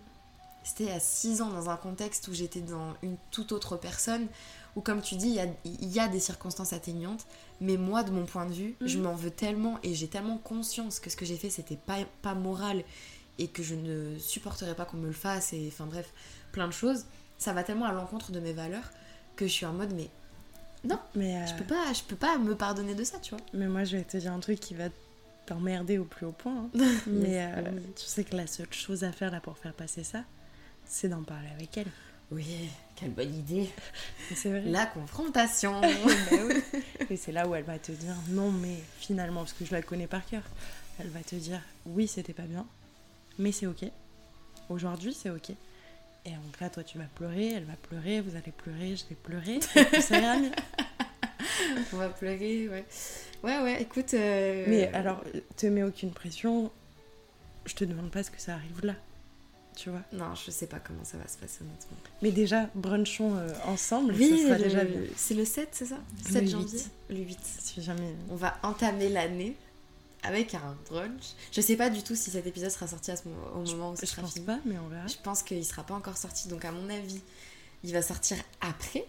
A: C'était il y a 6 ans dans un contexte où j'étais dans une toute autre personne, où comme tu dis, il y a, il y a des circonstances atteignantes, mais moi de mon point de vue, je
C: Mhm.
A: m'en veux tellement et j'ai tellement conscience que ce que j'ai fait c'était pas, pas moral et que je ne supporterais pas qu'on me le fasse et enfin bref, plein de choses. Ça va tellement à l'encontre de mes valeurs que je suis en mode mais
C: Mais, euh,
A: je peux pas, je peux pas me pardonner de ça, tu vois.
C: mais moi, je vais te dire un truc qui va t'emmerder au plus haut point. hein. Mais euh, tu sais que la seule chose à faire là pour faire passer ça, c'est d'en parler avec elle.
A: Oui, quelle bonne idée.
C: C'est vrai.
A: La confrontation.
C: Oui. Et c'est là où elle va te dire non, mais finalement, parce que je la connais par cœur, elle va te dire oui, c'était pas bien, mais c'est ok. Aujourd'hui, c'est ok. Et donc là, toi, tu vas pleurer, elle va pleurer, vous allez pleurer, je vais pleurer, et puis ça ira mieux.
A: On va pleurer, ouais. Ouais, ouais, écoute. euh,
C: Mais alors, te mets aucune pression, je te demande pas ce que ça arrive là, tu vois.
A: Non, je sais pas comment ça va se passer, honnêtement.
C: Mais déjà, brunchons euh, ensemble,
A: Oui,
C: ça
A: le-
C: déjà
A: c'est le 7, c'est ça?
C: Le
A: 7
C: huit.
A: janvier? Le 8.
C: Si jamais.
A: On va entamer l'année avec un brunch. Je sais pas du tout si cet épisode sera sorti à ce moment- au moment où ce
C: Je
A: sera
C: pense
A: fini.
C: pas, mais on verra.
A: Je pense qu'il sera pas encore sorti, donc à mon avis, il va sortir après.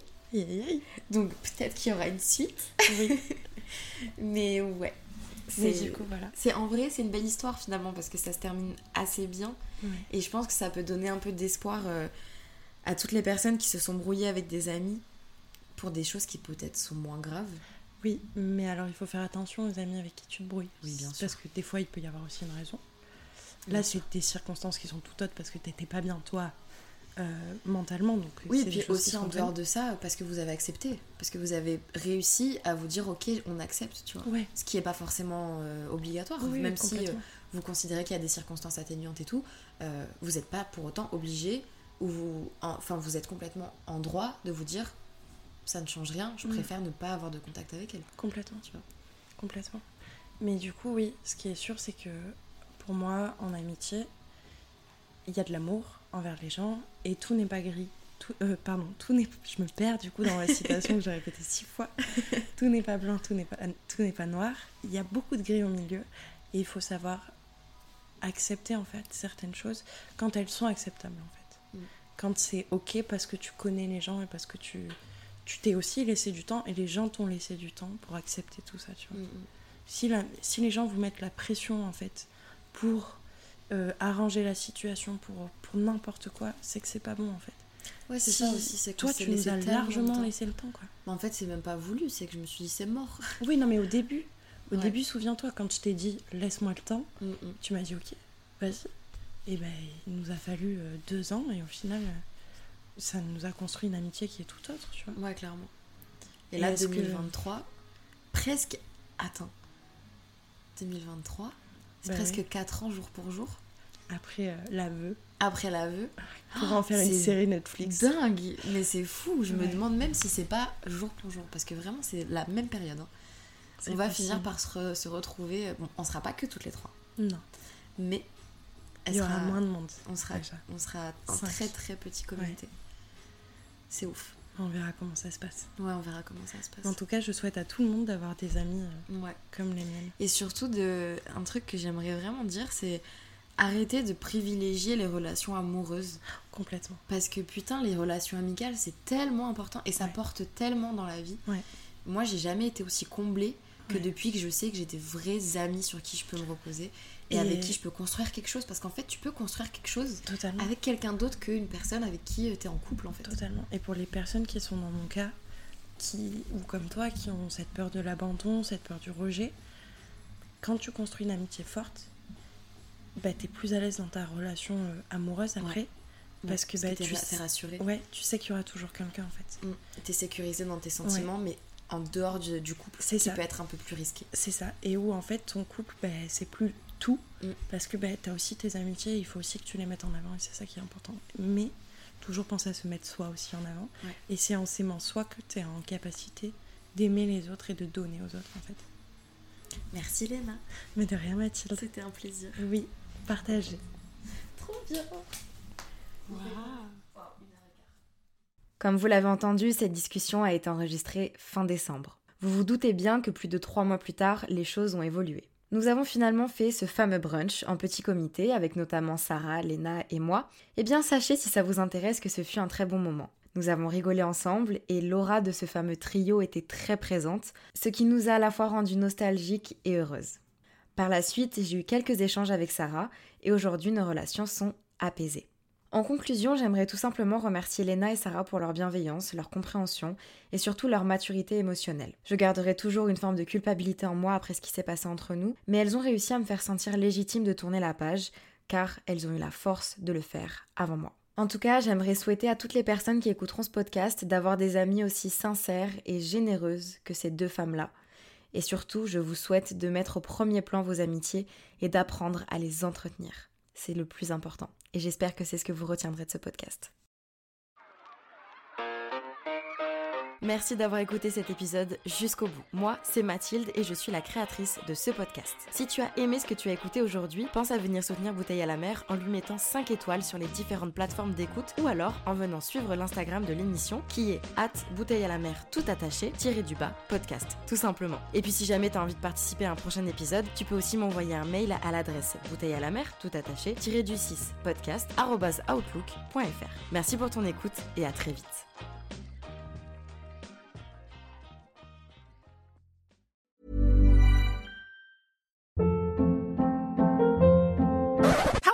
A: Donc peut-être qu'il y aura une suite.
C: Oui.
A: Mais ouais.
C: Mais
A: C'est-
C: du coup, voilà.
A: C'est en vrai, c'est une belle histoire finalement parce que ça se termine assez bien
C: Ouais.
A: et je pense que ça peut donner un peu d'espoir euh, à toutes les personnes qui se sont brouillées avec des amis pour des choses qui peut-être sont moins graves.
C: Oui, mais alors il faut faire attention aux amis avec qui tu te brouilles.
A: Oui, bien sûr.
C: Parce que des fois, il peut y avoir aussi une raison. Là, c'est des circonstances qui sont tout autres parce que t'étais pas bien, toi, euh, mentalement. Donc,
A: Oui, et puis aussi en dehors de ça, parce que vous avez accepté, parce que vous avez réussi à vous dire ok, on accepte, tu vois.
C: Ouais,
A: Ce qui n'est pas forcément euh, obligatoire,
C: oui,
A: même si euh, vous considérez qu'il y a des circonstances atténuantes et tout, vous n'êtes pas pour autant obligé, ou vous, en- enfin vous êtes complètement en droit de vous dire ça ne change rien, je
C: Mm.
A: préfère ne pas avoir de contact avec elle,
C: Complètement.
A: tu vois.
C: Complètement. Mais du coup, oui, ce qui est sûr, c'est que pour moi, en amitié, il y a de l'amour envers les gens et tout n'est pas gris. Tout, euh, pardon, tout n'est. Je me perds du coup dans la citation que j'ai répétée six fois. Tout n'est pas blanc, tout n'est pas, tout n'est pas noir. Il y a beaucoup de gris au milieu et il faut savoir accepter en fait certaines choses quand elles sont acceptables en fait.
A: Mm.
C: Quand c'est ok parce que tu connais les gens et parce que tu tu t'es aussi laissé du temps et les gens t'ont laissé du temps pour accepter tout ça, tu vois.
A: Mm, mm.
C: Si, la- si les gens vous mettent la pression en fait pour euh, arranger la situation, pour, pour n'importe quoi, c'est que c'est pas bon en fait.
A: Ouais, c'est
C: Si
A: ça aussi, c'est que
C: Toi, tu nous as largement laissé le temps quoi.
A: Mais en fait, c'est même pas voulu, c'est que je me suis dit c'est mort.
C: Oui, non, mais au début, au
A: Ouais.
C: début, souviens-toi, quand je t'ai dit laisse-moi le temps,
A: Mm, mm.
C: tu m'as dit ok, vas-y. Et ben, il nous a fallu euh, deux ans et au final, euh, ça nous a construit une amitié qui est tout autre, tu vois.
A: Ouais, clairement. Et,
C: Et
A: là,
C: est-ce que-
A: 2023, presque. Attends. 2023, c'est
C: Bah
A: presque
C: oui.
A: 4 ans jour pour jour.
C: Après euh, l'aveu,
A: Après l'aveu.
C: pour en faire une série Netflix.
A: Dingue Mais c'est fou, je me
C: Ouais.
A: demande même si c'est pas jour pour jour, parce que vraiment c'est la même période. hein. On va
C: possible.
A: finir par se, re- se retrouver, bon, on sera pas que toutes les trois,
C: Non,
A: mais
C: il y aura
A: sera-
C: moins de monde.
A: on sera,
C: déjà.
A: on sera un très très petit comité. C'est ouf.
C: On verra comment ça se passe.
A: Ouais, on verra comment ça se passe.
C: En tout cas, je souhaite à tout le monde d'avoir des amis euh,
A: Ouais.
C: comme les miennes.
A: Et surtout, de, un truc que j'aimerais vraiment dire, c'est arrêter de privilégier les relations amoureuses.
C: Complètement.
A: Parce que putain, les relations amicales, c'est tellement important et ça
C: Ouais.
A: porte tellement dans la vie.
C: Ouais.
A: Moi, j'ai jamais été aussi comblée que
C: Ouais.
A: depuis que je sais que j'ai des vrais amis sur qui je peux me reposer et,
C: Et-
A: avec qui je peux construire quelque chose. Parce qu'en fait, tu peux construire quelque chose
C: Totalement.
A: avec quelqu'un d'autre qu'une personne avec qui tu es en couple, en fait.
C: Totalement. Et pour les personnes qui sont dans mon cas, qui, ou comme toi, qui ont cette peur de l'abandon, cette peur du rejet, quand tu construis une amitié forte, bah, tu es plus à l'aise dans ta relation euh, amoureuse après. Parce que, bah,
A: t'es
C: tu sais-
A: t'es rassurée.
C: Ouais, tu sais qu'il y aura toujours quelqu'un en fait.
A: Mm. T'es sécurisée dans tes sentiments, mais en dehors du, du couple,
C: C'est ça.
A: peut être un peu plus risqué.
C: C'est ça. Et où en fait ton couple, bah, c'est plus tout.
A: Mm.
C: Parce que bah, tu as aussi tes amitiés, il faut aussi que tu les mettes en avant et c'est ça qui est important. Mais toujours penser à se mettre soi aussi en avant.
A: Ouais.
C: Et c'est en s'aimant soi que tu es en capacité d'aimer les autres et de donner aux autres en fait.
A: Merci Léna,
C: Mais de rien Mathilde.
A: c'était un plaisir.
C: Oui, partagez.
A: Trop bien.
D: Comme vous l'avez entendu, cette discussion a été enregistrée fin décembre. Vous vous doutez bien que plus de trois mois plus tard, les choses ont évolué. Nous avons finalement fait ce fameux brunch en petit comité avec notamment Sarah, Léna et moi. Eh bien, sachez si ça vous intéresse que ce fut un très bon moment. Nous avons rigolé ensemble et l'aura de ce fameux trio était très présente, ce qui nous a à la fois rendu nostalgiques et heureuses. Par la suite, j'ai eu quelques échanges avec Sarah et aujourd'hui nos relations sont apaisées. En conclusion, j'aimerais tout simplement remercier Léna et Sarah pour leur bienveillance, leur compréhension et surtout leur maturité émotionnelle. Je garderai toujours une forme de culpabilité en moi après ce qui s'est passé entre nous, mais elles ont réussi à me faire sentir légitime de tourner la page, car elles ont eu la force de le faire avant moi.
A: En tout cas, j'aimerais souhaiter à toutes les personnes qui écouteront ce podcast d'avoir des amies aussi sincères et généreuses que ces deux femmes-là. Et surtout, je vous souhaite de mettre au premier plan vos amitiés et d'apprendre à les entretenir. C'est le plus important. Et j'espère que c'est ce que vous retiendrez de ce podcast. Merci d'avoir écouté cet épisode jusqu'au bout. Moi, c'est Mathilde et je suis la créatrice de ce podcast. Si tu as aimé ce que tu as écouté aujourd'hui, pense à venir soutenir Bouteille à la mer en lui mettant 5 étoiles sur les différentes plateformes d'écoute ou alors en venant suivre l'Instagram de l'émission qui est at bouteille à la mer tout attaché, tiré du bas, podcast, tout simplement. Et puis si jamais tu as envie de participer à un prochain épisode, tu peux aussi m'envoyer un mail à l'adresse bouteille à la mer tout attaché, tiré du 6, podcast, outlook.fr. Merci pour ton écoute et à très vite.